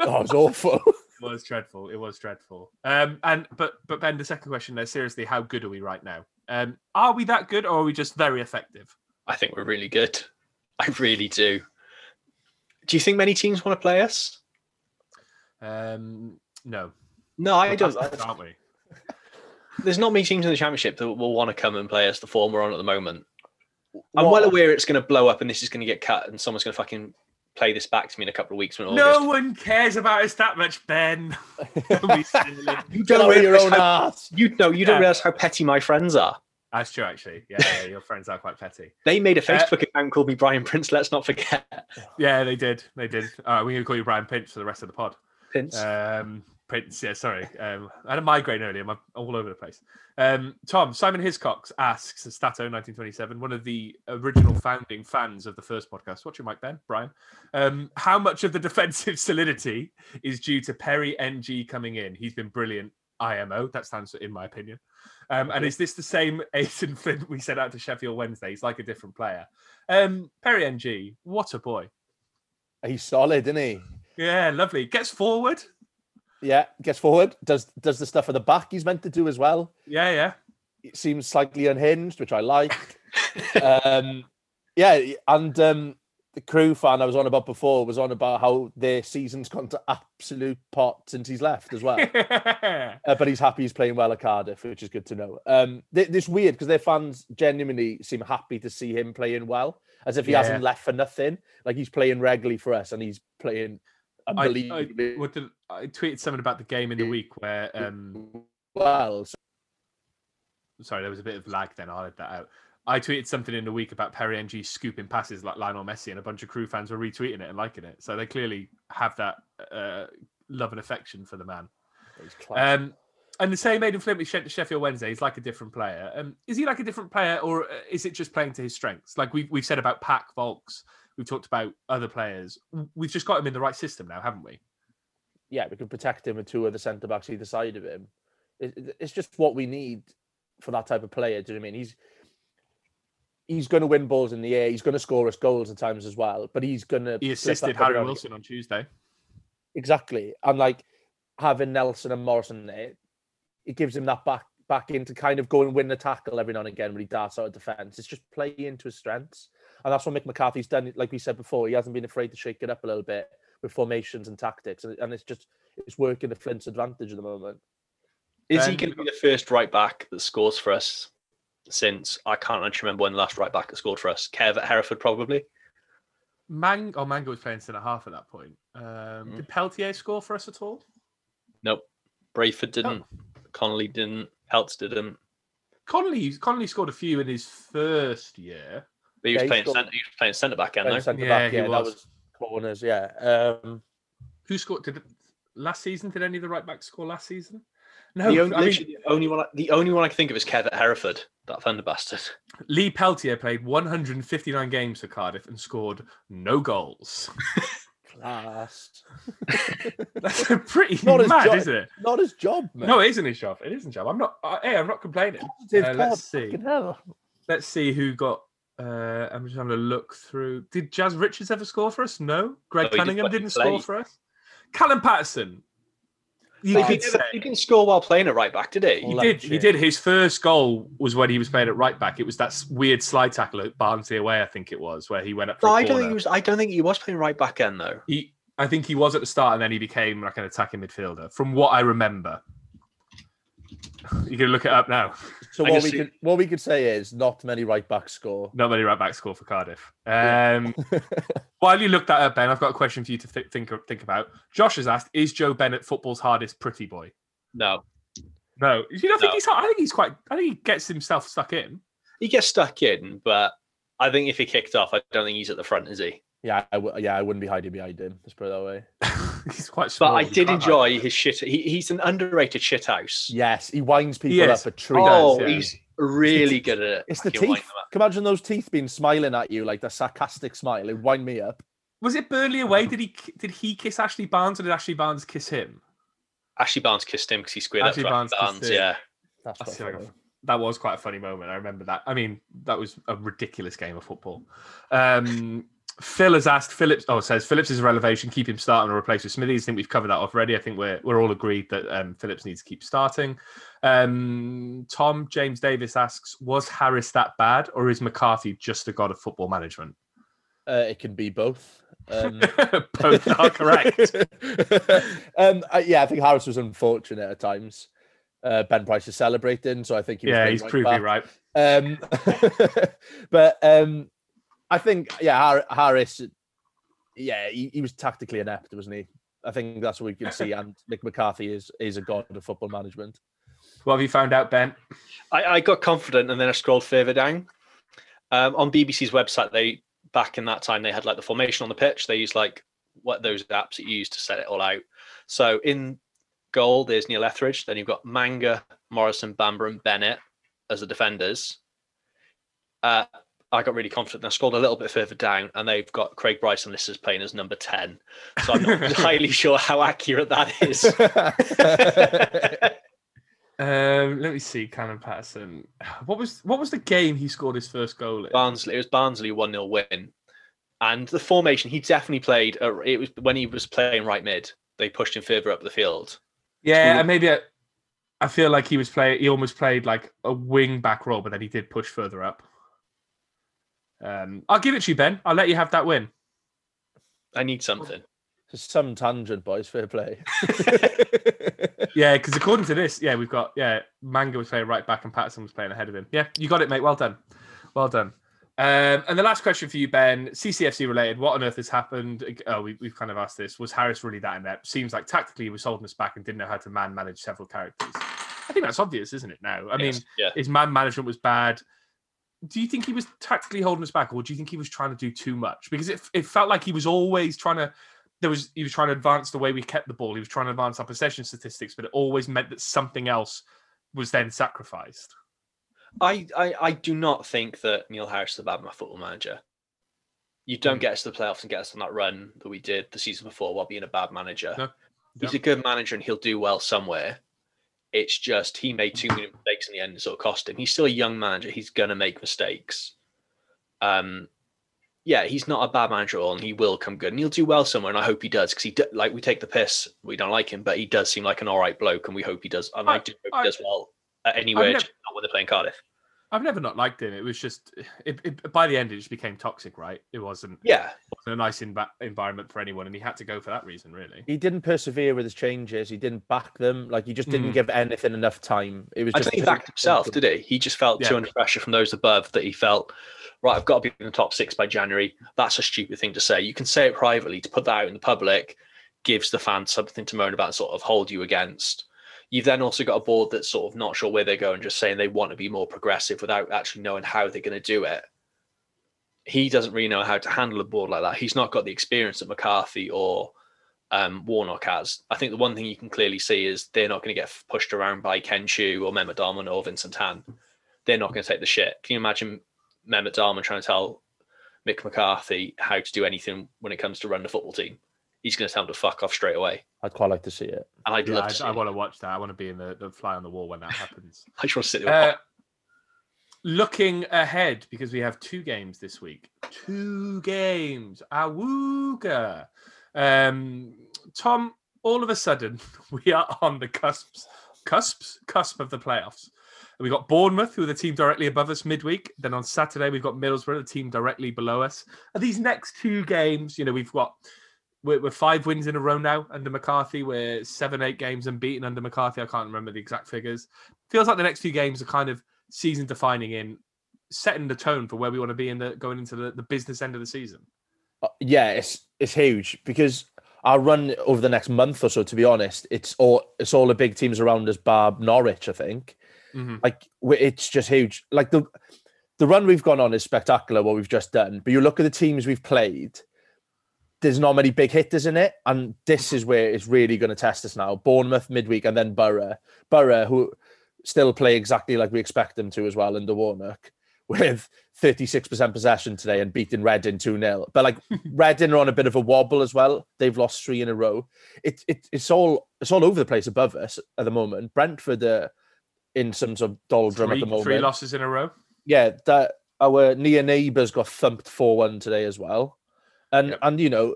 Oh, it was awful. It was dreadful. It was dreadful. Um, and but but Ben, the second question there, seriously, how good are we right now? Um, are we that good, or are we just very effective? I think we're really good. (laughs) I really do. Do you think many teams want to play us? Um, no, No, I We're don't. past- aren't we? (laughs) There's not many teams in the championship that will want to come and play us the form we're on at the moment. I'm What- well aware it's going to blow up and this is going to get cut and someone's going to fucking play this back to me in a couple of weeks when No August. one cares about us that much, Ben. (laughs) Don't be silly. You don't of your own how, ass. you know you Yeah. don't realize how petty my friends are. That's true, actually. Yeah, yeah, your friends are quite petty. (laughs) They made a Uh, Facebook account called me Brian Prince. Let's not forget (laughs) Yeah, they did. They did. All right, we're going to call you Brian Pinch for the rest of the pod. Prince. Um, Prince, yeah, sorry. Um, I had a migraine earlier. I'm all over the place. Um, Tom, Simon Hiscox asks, Stato 1927, one of the original founding fans of the first podcast. What's your mic, Ben? Brian. Um, how much of the defensive (laughs) solidity is due to Perry Ng coming in? He's been brilliant. IMO, that stands for in my opinion. Um, and is this the same (laughs) Aden Flint we sent out to Sheffield Wednesday? He's like a different player. Um, Perry Ng, what a boy. He's solid, isn't he? Yeah, lovely. Gets forward. Yeah, gets forward, does does the stuff at the back he's meant to do as well. Yeah, yeah. It seems slightly unhinged, which I like. (laughs) um, yeah, and um, the crew fan I was on about before was on about how their season's gone to absolute pot since he's left as well. (laughs) uh, but he's happy he's playing well at Cardiff, which is good to know. Um, th- this weird because their fans genuinely seem happy to see him playing well, as if he Yeah. hasn't left for nothing. Like he's playing regularly for us and he's playing I, I, what did, I tweeted something about the game in the week where um, well. So, sorry, there was a bit of lag then. I'll edit that out. I tweeted something in the week about Perry Ng scooping passes like Lionel Messi, and a bunch of crew fans were retweeting it and liking it. So they clearly have that uh, love and affection for the man. Um, and the same Aden Flint with She- Sheffield Wednesday. He's like a different player. Um, is he like a different player, or uh, is it just playing to his strengths? Like we've we've said about Pack Vaulks, we've talked about other players. We've just got him in the right system now, haven't we? yeah, we can protect him with two other centre backs either side of him. It, it- it's just what we need for that type of player. Do you know what I mean? He's he's going to win balls in the air. He's going to score us goals at times as well. But he's going to He assisted Harry Wilson on Tuesday. exactly. And like having Nelson and Morrison there, it gives him that back back in to kind of go and win the tackle every now and again when he darts out of defence. It's just play into his strengths. And that's what Mick McCarthy's done. Like we said before, he hasn't been afraid to shake it up a little bit with formations and tactics. And, and it's just it's working the Flint's advantage at the moment. Is he going to be the first right back that scores for us since I can't actually remember when the last right back that scored for us? Kev at Hereford, probably. Mang, oh, Manga was playing centre half at that point. Um, Mm. Did Peltier score for us at all? Nope. Brayford didn't. Connolly didn't. Peltz didn't. Connolly, Connolly scored a few in his first year. But he was Yeah, playing centre. He was playing centre back end though. Yeah, back, he yeah, that was. was corners, yeah. Um, Who scored? Did last season? Did any of the right backs score last season? No, The only, I mean, the only one. I- The only one I can think of is Kev at Hereford. That thunder bastard. Lee Peltier played 159 games for Cardiff and scored no goals. class. (laughs) That's a pretty Not his mad, job. isn't it? Not his job, man. No, it isn't his job. It isn't job. I'm not. Uh, hey, I'm not complaining. Positive Uh, let's see. Let's see who got. Uh, I'm just having a look through. Did Jazz Richards ever score for us? No. Greg No, Cunningham didn't score for us. Callum Patterson. You he, could never- he didn't score while playing at right back, did he? he Well, did. He did. His first goal was when he was playing at right back. It was that weird slide tackle at Barnsley away, I think it was, where he went up. For No, a I don't think he was. I don't think he was playing right back end though. He, I think he was at the start, and then he became like an attacking midfielder, from what I remember. (laughs) You can look it up now. So I what we see- could what we could say is not many right backs score. Not many right backs score for Cardiff. Yeah. Um, (laughs) while you look that up, Ben, I've got a question for you to th- think think about. Josh has asked: Is Joe Bennett football's hardest pretty boy? No, No, you don't think he's hard? I think he's quite. I think he gets himself stuck in. he gets stuck in, but I think if he kicked off, I don't think he's at the front, is he? yeah, I w- yeah, I wouldn't be hiding behind him. Let's put it that way. (laughs) (laughs) he's quite But. I did enjoy hide his shit. He, he's an underrated shithouse. Yes, he winds people is. up a tree. oh, yeah. he's really good at it. It's the teeth. them. Can imagine those teeth being smiling at you like the sarcastic smile. It wind me up. Was it Burnley away? Did he did he kiss Ashley Barnes or did Ashley Barnes kiss him? Ashley Barnes kissed him because he squared Ashley up to Barnes Ashley Barnes. him. Yeah, That's That's like a- that was quite a funny moment. I remember that. I mean, that was a ridiculous game of football. Um, Phil has asked Phillips. Oh, says Phillips is a relegation. Keep him starting or replace with Smithies. I think we've covered that already. I think we're we're all agreed that um, Phillips needs to keep starting. Um, Tom James Davis asks: Was Harris that bad, or is McCarthy just a god of football management? Uh, it can be both. Um, (laughs) Both are correct. (laughs) um, uh, yeah, I think Harris was unfortunate at times. Uh, ben Price is celebrating, so I think he was yeah, he's right proved me right. Um, (laughs) but um, I think, yeah, Harris, yeah, he, he was tactically inept, wasn't he? I think that's what we can see. (laughs) And Mick McCarthy is is a god of football management. What have you found out, Ben? I, I got confident and then I scrolled further down. Um, on BBC's website, they back in that time they had like the formation on the pitch. They used like what those apps that you use to set it all out. So in goal, there's Neil Etheridge. Then you've got Manga, Morrison, Bamba, and Bennett as the defenders. Uh, I got really confident. and I scrolled a little bit further down, and they've got Craig Bryson listed as playing as number ten. So I'm not (laughs) entirely sure how accurate that is. (laughs) Um, let me see, Callum Patterson. What was what was the game he scored his first goal in? Barnsley. It was Barnsley one 0 win, and the formation he definitely played. Uh, it was when he was playing right mid. They pushed him further up the field. Yeah, and maybe I, I feel like he was play. He almost played like a wing back role, but then he did push further up. Um, I'll give it to you, Ben. I'll let you have that win. I need something. Some tangent, boys. Fair play. (laughs) (laughs) Yeah, because according to this, yeah, we've got yeah, Manga was playing right back and Patterson was playing ahead of him. Yeah, you got it, mate. Well done, well done. Um, and the last question for you, Ben, CCFC related. What on earth has happened? Oh, we, we've kind of asked this. Was Harris really that inept? Seems like tactically he was holding us back and didn't know how to man manage several characters. I think that's obvious, isn't it? Now, I mean, yeah. his man management was bad. Do you think he was tactically holding us back, or do you think he was trying to do too much? Because it, it felt like he was always trying to. There was he was trying to advance the way we kept the ball. He was trying to advance our possession statistics, but it always meant that something else was then sacrificed. I, I, I do not think that Neil Harris is a bad football manager. You don't Mm. get us to the playoffs and get us on that run that we did the season before while being a bad manager. No. He's a good manager and he'll do well somewhere. It's just he made too many mistakes in the end and sort of cost him. He's still a young manager. He's gonna make mistakes. Um, yeah, he's not a bad manager at all, and he will come good, and he'll do well somewhere. And I hope he does because he do, like we take the piss. We don't like him, but he does seem like an all right bloke, and we hope he does. And I, I- do hope I- he does well at anywhere, never- just not when they're playing Cardiff. I've never not liked him. It was just (sighs) it, it, by the end it just became toxic, right? It wasn't, Yeah, wasn't a nice env- environment for anyone, and he had to go for that reason, really. he didn't persevere with his changes. He didn't back them. Like he just didn't Mm. give anything enough time. It was I just think he backed himself, did he? He just felt Yeah. too under pressure from those above that he felt, right, I've got to be in the top six by January. That's a stupid thing to say. You can say it privately. To put that out in the public gives the fans something to moan about, and sort of hold you against. You've then also got a board that's sort of not sure where they're going, just saying they want to be more progressive without actually knowing how they're going to do it. He doesn't really know how to handle a board like that. He's not got the experience that McCarthy or um, Warnock has. I think the one thing you can clearly see is they're not going to get pushed around by Ken Choo or Mehmet Dalman or Vincent Tan. They're not going to take the shit. Can you imagine Mehmet Dalman trying to tell Mick McCarthy how to do anything when it comes to run the football team? He's going to tell him to fuck off straight away. I'd quite like to see it. And I'd Yeah, love I, to see I it. want to watch that. I want to be in the, the fly on the wall when that happens. (laughs) I just want to sit there. Uh, looking ahead, because we have two games this week. Two games. Awooga. Um, Tom, all of a sudden, (laughs) we are on the cusps, cusps, cusp of the playoffs. We've got Bournemouth, who are the team directly above us midweek. Then on Saturday, we've got Middlesbrough, the team directly below us. Are these next two games, you know, we've got we're, we're five wins in a row now under McCarthy. We're seven, eight games unbeaten under McCarthy. I can't remember the exact figures. Feels like the next few games are kind of season defining in setting the tone for where we want to be in the going into the, the business end of the season. Uh, yeah, it's it's huge because our run over the next month or so. To be honest, it's all it's all the big teams around us, bar Norwich. I think Mhm. like it's just huge. Like the the run we've gone on is spectacular. What we've just done, but you look at the teams we've played. There's not many big hitters in it, and this is where it's really going to test us now. Bournemouth midweek, and then Borough. Borough, who still play exactly like we expect them to as well under Warnock, (laughs) with 36% possession today and beating Reading 2 0. But like (laughs) Reading are on a bit of a wobble as well. They've lost three in a row. It, it, it's all it's all over the place above us at the moment. Brentford are in some sort of doldrum Three, at the moment. three losses in a row. Yeah, that our near neighbours got thumped 4 1 today as well. And Yep. and you know,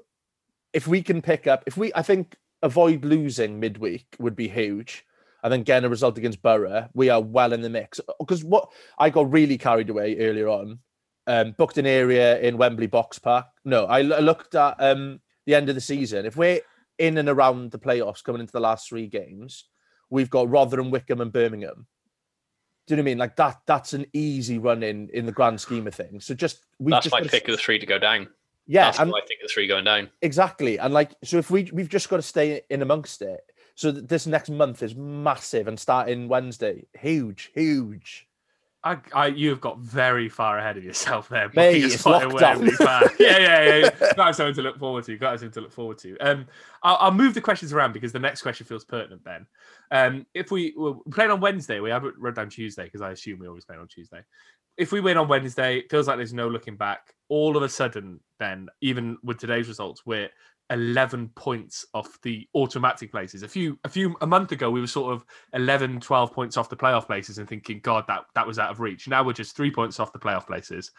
if we can pick up if we I think avoid losing midweek would be huge. And then getting a result against Borough, we are well in the mix. Because what I got really carried away earlier on, um, booked an area in Wembley Box Park. No, I, l- I looked at um, the end of the season. If we're in and around the playoffs coming into the last three games, we've got Rotherham, Wycombe, and Birmingham. Do you know what I mean? Like that. That's an easy run in in the grand scheme of things. So just we That's just my pick of the three to go down. Yeah, That's and what I think of the three going down. Exactly. And like, so if we we've just got to stay in amongst it. So this next month is massive and starting Wednesday, huge, huge. I, I, you've got very far ahead of yourself there. Mate, booking a it's spot in lockdown. Wembley Park. yeah, yeah, yeah. yeah. Got us something to look forward to. Got us something to look forward to. Um, I'll, I'll move the questions around because the next question feels pertinent. Ben, um, if we we're playing on Wednesday, we have it wrote down Tuesday because I assume we always play on Tuesday. If we win on Wednesday, it feels like there's no looking back. All of a sudden, then, even with today's results, we're 11 points off the automatic places. A few a few a month ago we were sort of 11 12 points off the playoff places and thinking god that that was out of reach. Now we're just 3 points off the playoff places.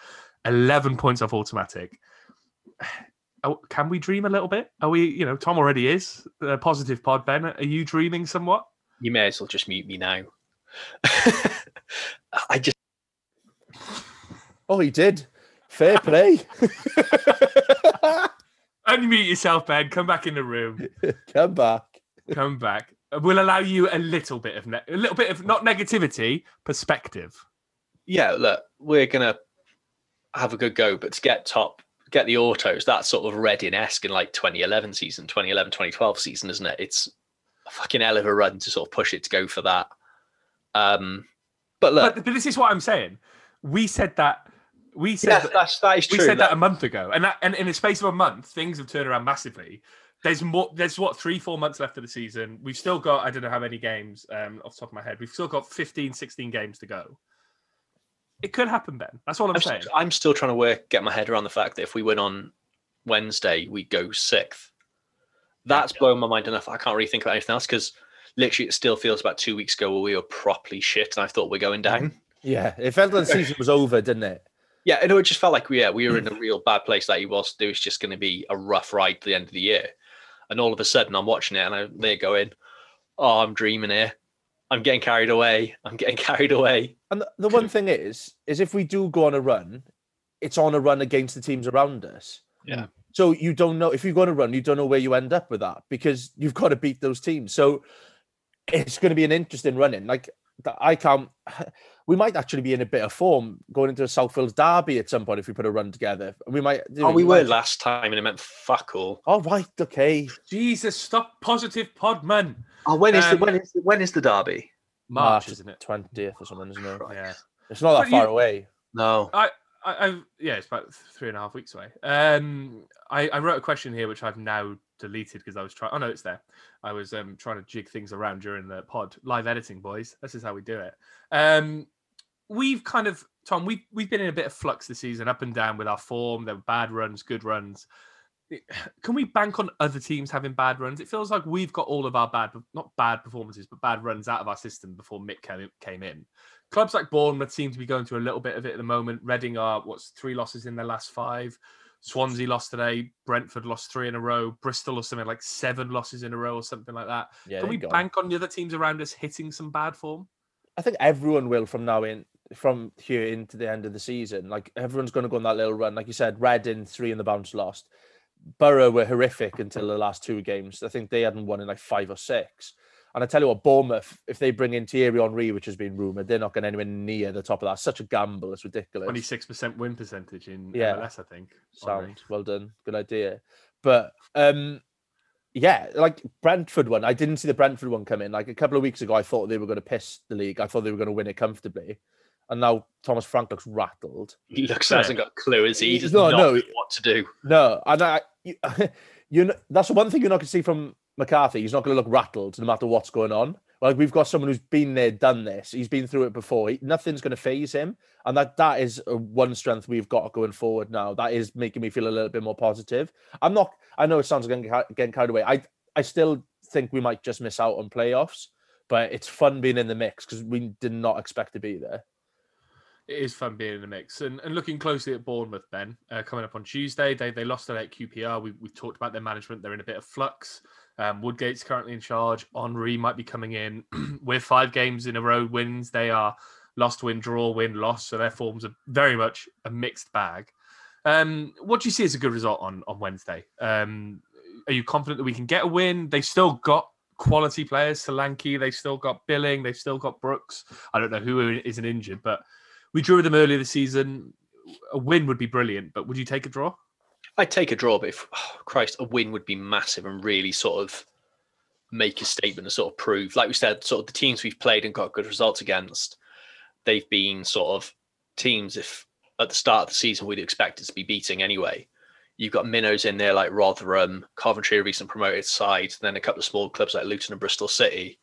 11 points off automatic. (sighs) Oh, can we dream a little bit? Are we, you know, Tom already is a positive pod Ben. Are you dreaming somewhat? You may as well just mute me now. (laughs) I just Oh, he did. Fair play. (laughs) Unmute yourself, Ben. Come back in the room. (laughs) Come back. Come back. We'll allow you a little bit of ne- a little bit of not negativity, perspective. Yeah, look, we're gonna have a good go, but to get top, get the autos, that's sort of Reading esque in like 2011 season, 2011, 2012 season, isn't it? It's a fucking hell of a run to sort of push it to go for that. Um, but look, But, but this is what I'm saying. We said that. We said yeah, that- that's that is we true. said that That- a month ago, and that, and in the space of a month, things have turned around massively. There's more. There's what three, four months left of the season. We've still got I don't know how many games um, off the top of my head. We've still got 15, 16 games to go. It could happen, Ben. That's all I'm, I'm, saying. st- I'm still trying to work get my head around the fact that if we win on Wednesday, we go sixth. That's blowing my mind enough. I can't really think about anything else because literally it still feels about two weeks ago where we were properly shit and I thought we're going down. Yeah, it felt like the season was over, didn't it? Yeah, I know it just felt like we yeah, we were in a (laughs) real bad place. Like it was, it was just going to be a rough ride to the end of the year. And all of a sudden, I'm watching it and I, they're going, "Oh, I'm dreaming here. I'm getting carried away. I'm getting (laughs) carried away." And the, the one thing is, is if we do go on a run, it's on a run against the teams around us. Yeah. So you don't know if you go on a run, you don't know where you end up with that because you've got to beat those teams. So it's going to be an interesting running. Like I can't. (laughs) We might actually be in a bit of form going into a South Wales derby at some point if we put a run together. We might. you Oh, know, we were might- last time and it meant fuck all. Oh right, okay. Jesus, stop positive podman. Oh, when is Um, the when is the, when is the derby? March, isn't it? Twentieth or something, isn't it? Yeah. It's not that But far you- away. No. I, I, yeah, it's about three and a half weeks away. Um, I, I wrote a question here which I've now deleted because I was trying. Oh no, it's there. I was um trying to jig things around during the pod. Live editing, boys. This is how we do it. Um, we've kind of Tom. We've we've been in a bit of flux this season, up and down with our form. There were bad runs, good runs. Can we bank on other teams having bad runs? It feels like we've got all of our bad, not bad performances, but bad runs out of our system before Mick came, came in clubs like Bournemouth seem to be going through a little bit of it at the moment. Reading are what's three losses in their last five. Swansea lost today. Brentford lost three in a row. Bristol or something like seven losses in a row or something like that. Yeah, Can we go. bank on the other teams around us hitting some bad form? I think everyone will from now in, from here into the end of the season. Like everyone's going to go on that little run. Like you said, Reading three in the bounce lost. Borough were horrific until the last two games. I think they hadn't won in like five or six. And I tell you what, Bournemouth, if they bring in Thierry Henry, which has been rumored, they're not going anywhere near the top of that. Such a gamble. It's ridiculous. Twenty six percent win percentage in Yeah. MLS, I think. Henry. Sound well done. Good idea. But um yeah, like Brentford one, I didn't see the Brentford one come in. Like a couple of weeks ago, I thought they were going to piss the league. I thought they were going to win it comfortably. And now Thomas Frank looks rattled. He looks Yeah. hasn't got a clue, is he? He does No, not no. know what to do. No, and I, you, (laughs) you know, that's the one thing you're not going to see from McCarthy. He's not going to look rattled no matter what's going on. Like we've got someone who's been there, done this. He's been through it before. He, nothing's going to phase him, and that that is a one strength we've got going forward now. That is making me feel a little bit more positive. I'm not. I know it sounds like getting carried away. I I still think we might just miss out on playoffs, but it's fun being in the mix because we did not expect to be there. It is fun being in the mix. And, and looking closely at Bournemouth, Ben, uh, coming up on Tuesday, they, they lost at QPR. We, we've talked about their management. They're in a bit of flux. Um, Woodgate's currently in charge. Henry might be coming in (clears throat) with five games in a row wins. They are lost, win, draw, win, loss. So their forms are very much a mixed bag. Um, what do you see as a good result on, on Wednesday? Um, are you confident that we can get a win? They've still got quality players, Solanke. They've still got Billing. They've still got Brooks. I don't know who isn't injured, but we drew them earlier this season. A win would be brilliant, but would you take a draw? I'd take a draw, but if oh, Christ, a win would be massive and really sort of make a statement and sort of prove, like we said, sort of the teams we've played and got good results against, they've been sort of teams. If at the start of the season we'd expected to be beating anyway, you've got minnows in there like Rotherham, Coventry, a recent promoted side, then a couple of small clubs like Luton and Bristol City.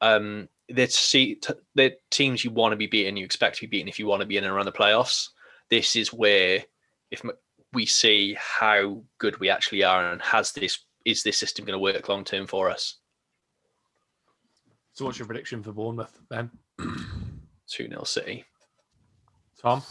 Um, they're, see, they're teams you want to be beating, you expect to be beaten if you want to be in and around the playoffs. This is where if we see how good we actually are and has this is this system going to work long term for us? So, what's your prediction for Bournemouth, Ben? (clears throat) 2 0 City. Tom?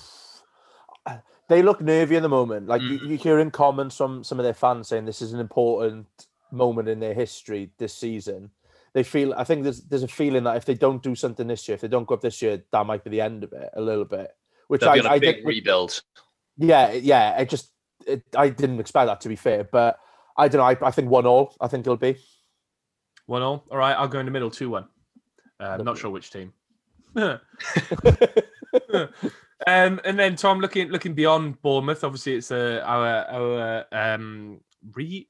they look nervy at the moment. Like you, Mm. you're hearing comments from some of their fans saying this is an important moment in their history this season. They feel. I think there's there's a feeling that if they don't do something this year, if they don't go up this year, that might be the end of it a little bit. Which They'll I, be on a I big think, rebuild. yeah, yeah. It just it, I didn't expect that to be fair, but I don't know. I, I think one all. I think it'll be. One all. All right, I'll go in the middle, two one. Uh, I'm not sure which team. (laughs) (laughs) um, and then Tom, looking looking beyond Bournemouth, obviously it's uh, our our um, re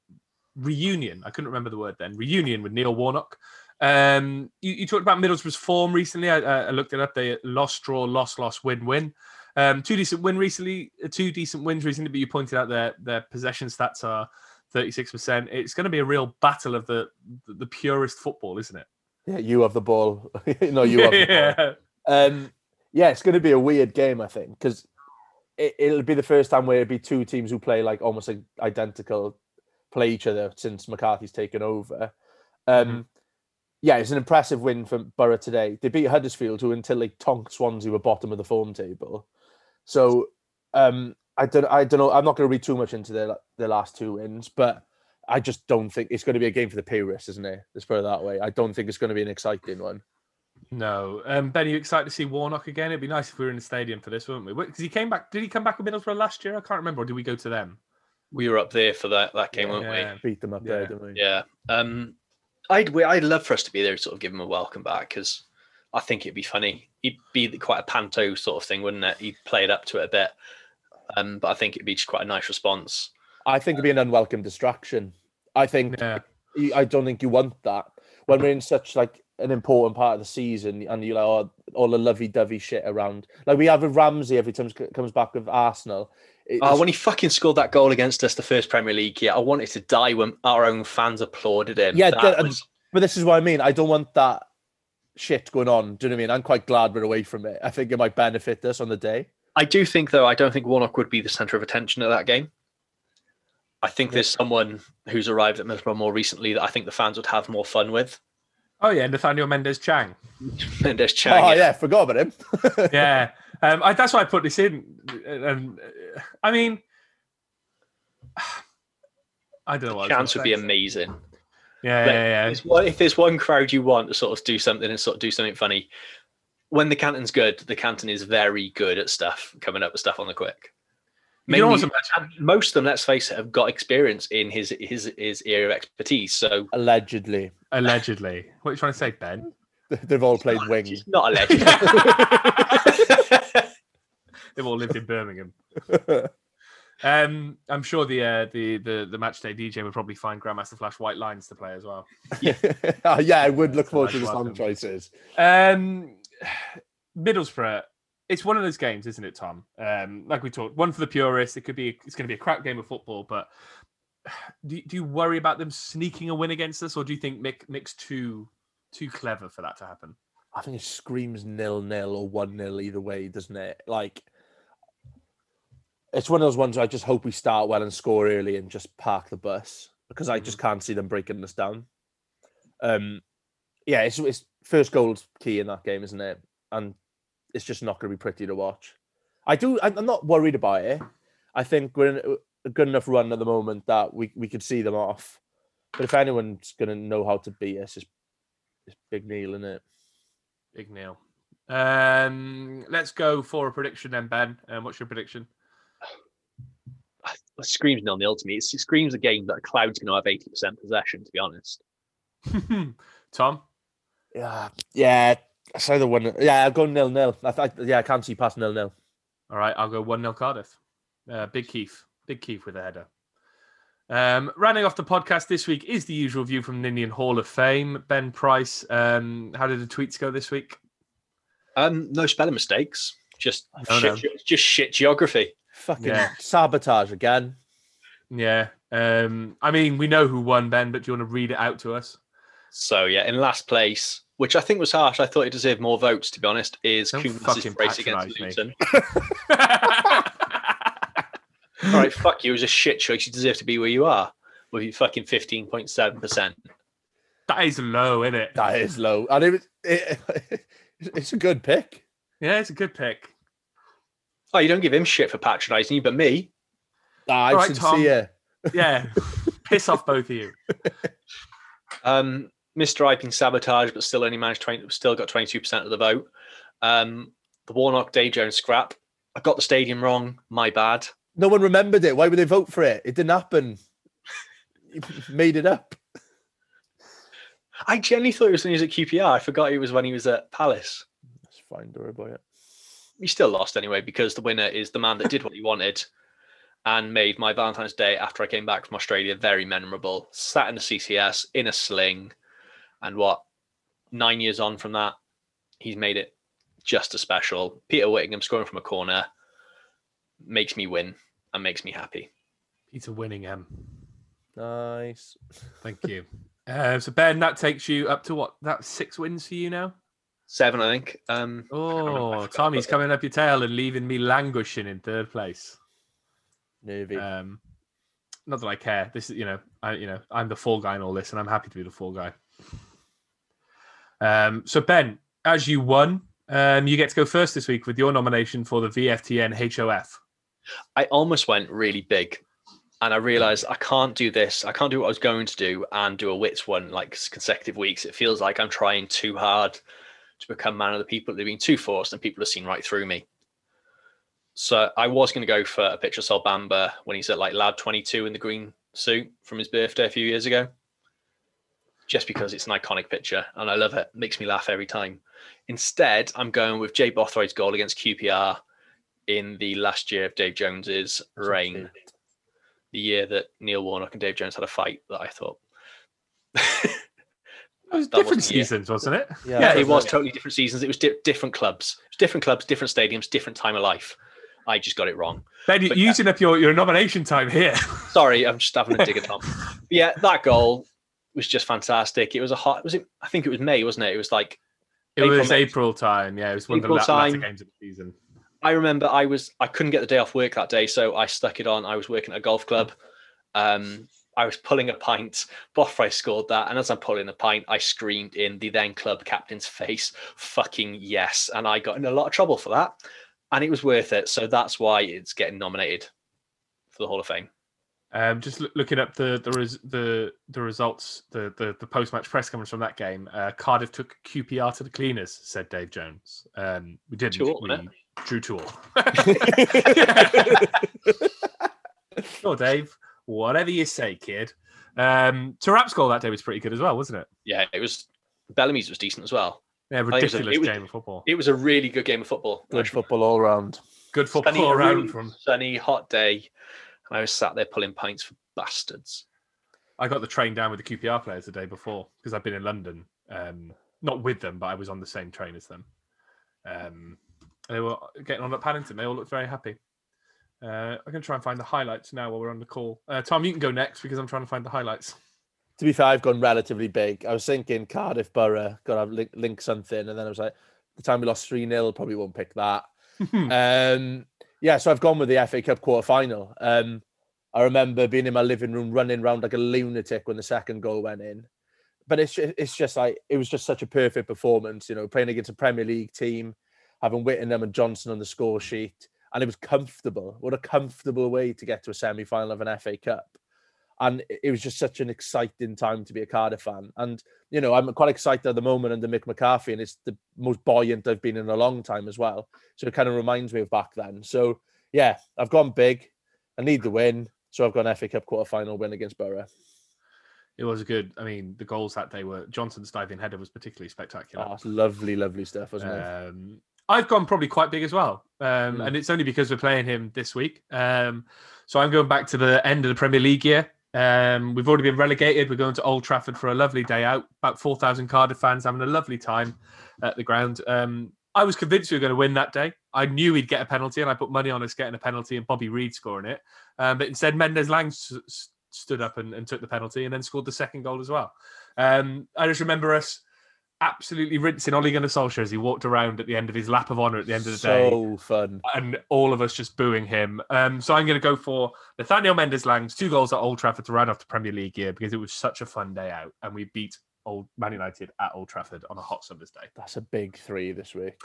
reunion. I couldn't remember the word then. Reunion with Neil Warnock. Um, you, you talked about Middlesbrough's form recently. I, I looked it up. They lost, draw, lost, lost, win, win. Um, two decent win recently, uh, two decent wins recently. But you pointed out their their possession stats are thirty six percent. It's going to be a real battle of the the purest football, isn't it? Yeah, you have the ball. (laughs) no, you have the (laughs) yeah. ball. Um, yeah, it's going to be a weird game, I think, because it, it'll be the first time where it'll be two teams who play like almost like identical, play each other since McCarthy's taken over. Um, Mhm. Yeah, it's an impressive win for Borough today. They beat Huddersfield, who until they tonked Swansea were bottom of the form table. So um, I don't, I don't know. I'm not going to read too much into their their last two wins, but I just don't think it's going to be a game for the purists, isn't it? Let's put it that way. I don't think it's going to be an exciting one. No, um, Ben, are you excited to see Warnock again? It'd be nice if we were in the stadium for this, wouldn't we? Because he came back. Did he come back with Middlesbrough last year? I can't remember. Or did we go to them? We were up there for that that game, weren't we? Yeah. Beat them up Yeah. there, didn't we? we? Yeah. Um, I'd we- I'd love for us to be there, to sort of give him a welcome back, because I think it'd be funny. He'd be quite a panto sort of thing, wouldn't it? He'd play it up to it a bit. Um, but I think it'd be just quite a nice response. I think it'd be an unwelcome distraction. I think Yeah. I don't think you want that when we're in such like an important part of the season and you're like oh, all the lovey-dovey shit around. Like we have with Ramsey every time he comes back with Arsenal. It- Oh, when he fucking scored that goal against us, the first Premier League year, I wanted to die when our own fans applauded him. Yeah, That that- was- but this is what I mean. I don't want that shit going on. Do you know what I mean? I'm quite glad we're away from it. I think it might benefit us on the day. I do think, though, I don't think Warnock would be the centre of attention at that game. I think Yeah. there's someone who's arrived at Middlesbrough more recently that I think the fans would have more fun with. Oh yeah, Nathaniel Mendez-Laing. (laughs) Mendez-Laing. oh yeah, forgot about him. (laughs) yeah, um, I, that's why I put this in. And uh, I mean, (sighs) I don't know. What chance would be say. amazing. Yeah, But yeah, yeah. It's one- if there's one crowd you want to sort of do something and sort of do something funny, when the Canton's good, the Canton is very good at stuff, coming up with stuff on the quick. You can almost Mainly- imagine. and most of them, let's face it, have got experience in his his his area of expertise. So Allegedly, Allegedly, what are you trying to say, Ben? they've all played not- wing. it's not alleged. (laughs) They've all lived in Birmingham. (laughs) Um, I'm sure the uh, the the the match day DJ would probably find Grandmaster Flash white lines to play as well. (laughs) Oh, yeah, I would look forward to the song choices. Um, Middlesbrough, it's one of those games, isn't it, Tom? Um, like we talked, one for the purists. It could be it's going to be a crap game of football, but (sighs) do, do you worry about them sneaking a win against us, or do you think Mick Mick's too too clever for that to happen? I think it screams nil nil or one nil either way, doesn't it? Like it's one of those ones where I just hope we start well and score early and just park the bus because I just can't see them breaking us down. Um, yeah, it's, it's first goal's key in that game, isn't it? And it's just not going to be pretty to watch. I do. I'm I'm not worried about it. I think we're in a good enough run at the moment that we, we could see them off. But if anyone's going to know how to beat us, it's, it's Big Neil, isn't it? Big Neil. Um, let's go for a prediction then, Ben. Um, what's your prediction? It screams nil nil to me. It screams a game that Cloud's going to have eighty percent possession. To be honest, (laughs) Tom. Yeah, yeah. It's the one. Yeah, I'll go nil nil. I, I, yeah, I can't see past nil nil. All right, I'll go 1 nil Cardiff. Uh, Big Keith. Big Keith with a header. Um, rounding off the podcast this week is the usual view from the Ninian Hall of Fame. Ben Price, um, how did the tweets go this week? um, no spelling mistakes. Just No, shit, no. just shit geography. Fucking Yeah. sabotage again. Yeah. Um, I mean, we know who won, Ben, but do you want to read it out to us? So yeah, in last place, which I think was harsh. I thought he deserved more votes. To be honest, is Don't Coombs' fucking race against Luton. (laughs) All right, fuck you. It was a shit choice. You deserve to be where you are with your fucking fifteen point seven percent. that is low, isn't it? That is low, and it, was- it, (laughs) it's a good pick. Yeah, it's a good pick. Oh, you don't give him shit for patronising you, but me. Ah, I'm All right, Tom. sincere. (laughs) (laughs) Yeah. Piss off both of you. (laughs) Um, Mr. Iping sabotage, but still only managed twenty. Still got twenty two percent of the vote. Um, the Warnock Dave Jones scrap. I got the stadium wrong. My bad. No one remembered it. Why would they vote for it? It didn't happen. You made it up. I genuinely thought it was when he was at QPR. I forgot it was when he was at Palace. That's fine. Don't worry about it. He still lost anyway because the winner is the man that did what he wanted and made my Valentine's Day after I came back from Australia very memorable. Sat in the CCS in a sling, and what nine years on from that, he's made it just as special. Peter Whittingham scoring from a corner makes me win and makes me happy. Peter Winningham. Nice. Thank you. (laughs) uh, so Ben, that takes you up to what? That's six wins for you now. Seven, I think. Um, I. I Oh, Tommy's about it. coming up your tail and leaving me languishing in third place. Nervy. Um, not that I care. This is, you know, I, you know, I'm the fall guy in all this, and I'm happy to be the fall guy. Um, so Ben, as you won, um, you get to go first this week with your nomination for the VFTN HOF. I almost went really big and I realized I can't do this. I can't do what I was going to do and do a wits one like consecutive weeks. It feels like I'm trying too hard to become man of the people. They've been too forced and people have seen right through me. So I was going to go for a picture of Sol Bamba when he's at like lad 22 in the green suit from his birthday a few years ago. Just because it's an iconic picture and I love it. Makes me laugh every time. Instead, I'm going with Jay Bothroyd's goal against QPR in the last year of Dave Jones's reign, the year that Neil Warnock and Dave Jones had a fight that I thought. (laughs) It was different wasn't year. seasons, wasn't it? yeah, it was totally different seasons. It was di- different clubs, was different clubs, different stadiums, different time of life. I just got it wrong. Ben, you're But yeah. using up your, your nomination time here. (laughs) Sorry, I'm just having a dig at (laughs) Tom. But yeah, that goal was just fantastic. It was a hot. Was it? I think it was May, wasn't it? It was like It April, was May. April time. Yeah, it was one April of the la- latter games of the season. I remember I was I couldn't get the day off work that day, so I stuck it on. I was working at a golf club. Um, I was pulling a pint. Bothroyd scored that, and as I'm pulling the pint, I screamed in the then club captain's face, "Fucking yes!" And I got in a lot of trouble for that, and it was worth it. So that's why it's getting nominated for the Hall of Fame. Um, just loo- looking up the the res- the the results, the the, the post match press conference from that game. Uh, Cardiff took QPR to the cleaners, said Dave Jones. Um, we didn't. Two all, we wasn't drew two all. (laughs) (laughs) sure, Dave. Whatever you say, kid. Um, Taarabt's goal that day was pretty good as well, wasn't it? Yeah, it was. Bellamy's was decent as well. Yeah, think it was a- ridiculous it was- game of football. It was a really good game of football. Good football all round. Good football sunny, all a around really from. sunny, hot day, and I was sat there pulling pints for bastards. I got the train down with the QPR players the day before because I've been in London, um, not with them, but I was on the same train as them. Um, they were getting on at Paddington. They all looked very happy. Uh, I'm going to try and find the highlights now while we're on the call. Uh, Tom, you can go next because I'm trying to find the highlights. To be fair, I've gone relatively big. I was thinking Cardiff Borough, got to link, link something. And then I was like, the time we lost 3 0, probably won't pick that. (laughs) um, yeah, so I've gone with the FA Cup quarter final. Um, I remember being in my living room running around like a lunatic when the second goal went in. But it's just, it's just like it was just such a perfect performance, you know, playing against a Premier League team, having Whittingham and Johnson on the score sheet, and it was comfortable. What a comfortable way to get to a semi final of an FA Cup. And it- was just such an exciting time to be a Cardiff fan. And you know, I'm quite excited at the moment under Mick McCarthy, and it's the most buoyant I've been in a long time as well. So it kind of reminds me of back then. So yeah, I've gone big. I need the win, so I've gone FA Cup quarter final win against Borough. It was good. I mean, the goals that day were Johnson's diving header was particularly spectacular. Oh, lovely, lovely stuff, wasn't it? Um, I've gone probably quite big as well, um, Mm. and it's only because we're playing him this week. Um, so I'm going back to the end of the Premier League year. Um, we've already been relegated. We're going to Old Trafford for a lovely day out. About four thousand Cardiff fans having a lovely time at the ground. Um, I was convinced we were going to win that day. I knew he'd get a penalty, and I put money on us getting a penalty and Bobby Reid scoring it. Um, but instead, Mendez-Laing s- s- stood up and, and took the penalty, and then scored the second goal as well. Um, I just remember us absolutely rinsing Ole Gunnar Solskjaer as he walked around at the end of his lap of honour at the end of the day, so fun. and all of us just booing him. Um, so I'm going to go for Nathaniel Mendez-Laing's two goals at Old Trafford to round off the Premier League year because it was such a fun day out, and we beat Old Man United at Old Trafford on a hot summer's day. That's a big three this week.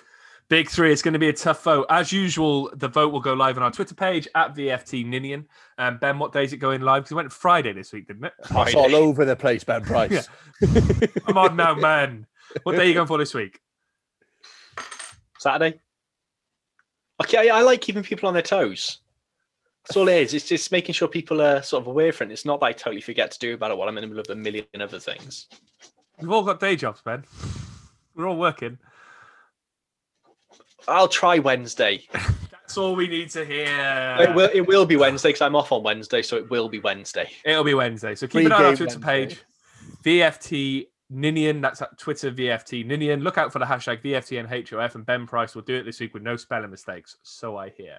Big three. It's going to be a tough vote. As usual, the vote will go live on our Twitter page at VFT Ninian. Um, ben, what day is it going live? Because it went Friday this week, didn't it? It's Friday. all over the place, Ben Price. (laughs) Come on now, man. What day are you going for this week? Saturday. Okay, I, I like keeping people on their toes. That's all it is. It's just making sure people are sort of aware from it. It's not that I totally forget to do about it while I'm in the middle of a million other things. We've all got day jobs, Ben. We're all working. I'll try Wednesday. (laughs) That's all we need to hear. it will. It will be Wednesday because I'm off on Wednesday, so it will be Wednesday. It'll be Wednesday. So keep Free an eye on our Twitter Wednesday. page. VFT Ninian. That's at Twitter VFT Ninian. Look out for the hashtag VFTNHOF and Ben Price will do it this week with no spelling mistakes. So I hear.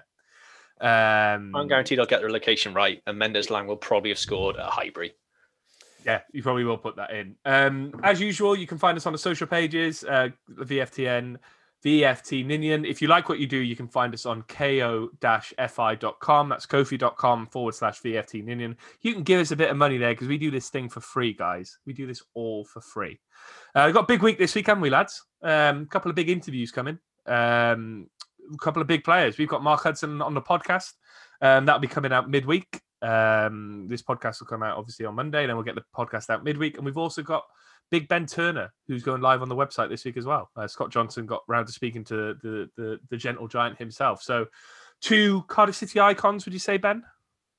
Um, I'm guaranteed I'll get the location right, and Mendez-Laing will probably have scored at Highbury. Yeah, you probably will put that in. Um, as usual, you can find us on the social pages, uh, VFTN, VFT Ninian. If you like what you do, you can find us on ko-fi.com. That's kofi.com forward slash VFT Ninian. You can give us a bit of money there because we do this thing for free, guys. We do this all for free. Uh, we've got a big week this week, haven't we, lads? A um, couple of big interviews coming. Um, a couple of big players. We've got Mark Hudson on the podcast. Um, that'll be coming out midweek. Um, this podcast will come out obviously on Monday, then we'll get the podcast out midweek. And we've also got Big Ben Turner, who's going live on the website this week as well. Uh, Scott Johnson got round to speaking to the, the the gentle giant himself. So, two Cardiff City icons, would you say, Ben?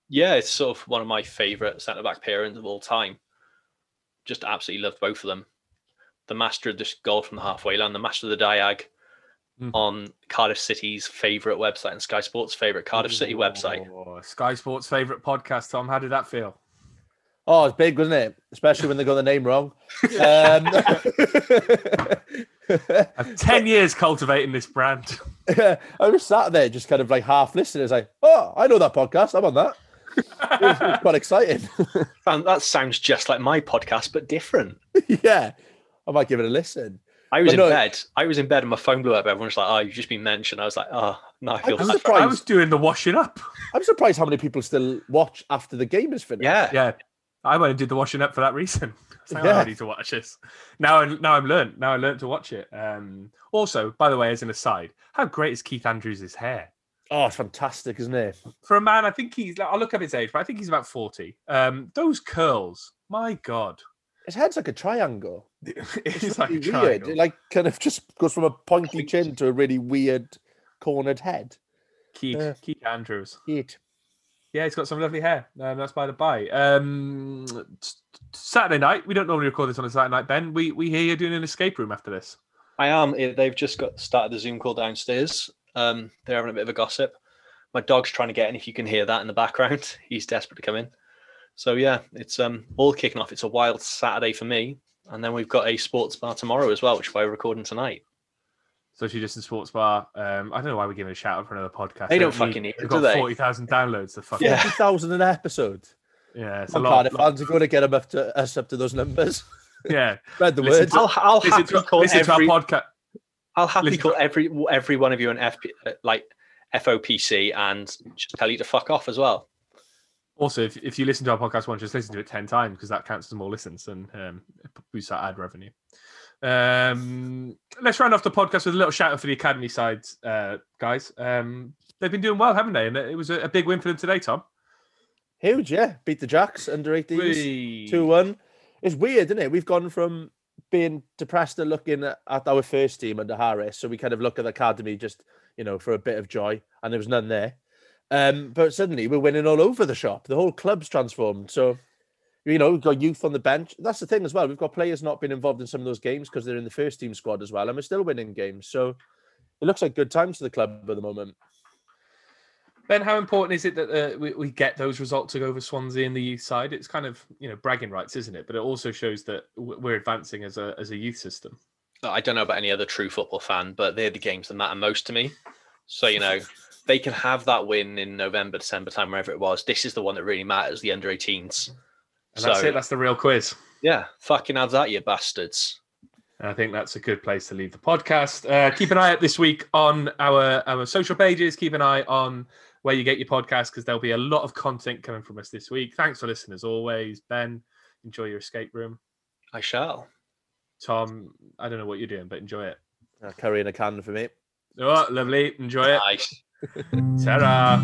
Yeah, it's sort of one of my favourite centre back pairings of all time. Just absolutely loved both of them. The master of this goal from the halfway line, the master of the diag Mm. on Cardiff City's favourite website and Sky Sports' favourite Cardiff City website. Sky Sports' favorite podcast. Tom, how did that feel? Oh, it's big, wasn't it? Especially when they got the name wrong. (laughs) Um, (laughs) I've ten years cultivating this brand. (laughs) I was sat there just kind of like half listening. It's like, oh, I know that podcast. I'm on that. It was, it was quite exciting. And that sounds just like my podcast, but different. yeah, I might give it a listen. I was But in no- bed. I was in bed and my phone blew up. Everyone was like, "Oh, you've just been mentioned." I was like, "Oh, no, I feel I'm bad." surprised. I was doing the washing up. I'm surprised how many people still watch after the game is finished. Yeah, Yeah, I went and did the washing up for that reason. (laughs) I like, Yeah. I need to watch this. Now, I, now I'm learned. Now I learned to watch it. Um, also, by the way, as an aside, how great is Keith Andrews' hair? Oh, it's fantastic, isn't it? For a man, I think he's. I'll look up his age, but I think he's about forty. Um, those curls, my god, His head's like a triangle. (laughs) it's like a really triangle. It like kind of just goes from a pointy chin to a really weird cornered head. Keith, Yeah. Keith Andrews. It. Yeah, he's got some lovely hair. Um, that's by the by. Um, Saturday night. We don't normally record this on a Saturday night, Ben. We we hear you're doing an escape room after this. I am. They've just got started the Zoom call downstairs. Um, they're having a bit of a gossip. My dog's trying to get in. If you can hear that in the background, (laughs) he's desperate to come in. So yeah, it's um all kicking off. It's a wild Saturday for me, and then we've got a sports bar tomorrow as well, which we're recording tonight. So she just in sports bar. Um, I don't know why we're giving a shout out for another podcast. They don't fucking need We've it, got do they? forty thousand downloads. The fuck Yeah. Forty thousand an episode. yeah, it's a lot. Cardiff lot- fans, if you want to get them up to us up to those numbers, yeah, (laughs) spread the Listen word. to- I'll I'll listen happily to, call listen to our every podcast. I'll happily listen call to- every every one of you an FP uh, like FOPC and just tell you to fuck off as well. Also, if, if you listen to our podcast once, just listen to it 10 times because that counts as more listens and um, boosts our ad revenue. Um, let's round off the podcast with a little shout out for the Academy side, uh, guys. Um, they've been doing well, haven't they? And it was a, a big win for them today, Tom. Huge, yeah. Beat the Jacks under 18s. Whee! 2 1. It's weird, isn't it? We've gone from being depressed to looking at our first team under Harris. So we kind of look at the academy just, you know, for a bit of joy, and there was none there. Um, but suddenly we're winning all over the shop. The whole club's transformed. So, you know, we've got youth on the bench. That's the thing as well. We've got players not been involved in some of those games because they're in the first team squad as well, and we're still winning games. So it looks like good times for the club at the moment. Ben, how important is it that uh, we, we get those results over Swansea in the youth side? It's kind of you know bragging rights, isn't it? But it also shows that we're advancing as a as a youth system. I don't know about any other true football fan, but they're the games that matter most to me. So you know, they can have that win in November, December time, wherever it was. This is the one that really matters, the under 18s. And that's it. That's the real quiz. Yeah, fucking have that, you bastards. I think that's a good place to leave the podcast. Uh, keep an eye out this week on our our social pages. Keep an eye on where you get your podcast because there'll be a lot of content coming from us this week. Thanks for listening as always, Ben. Enjoy your escape room. I shall. Tom, I don't know what you're doing, but enjoy it. Uh, curry in a can for me. Oh, lovely. Enjoy it. Nice. Ta-ra.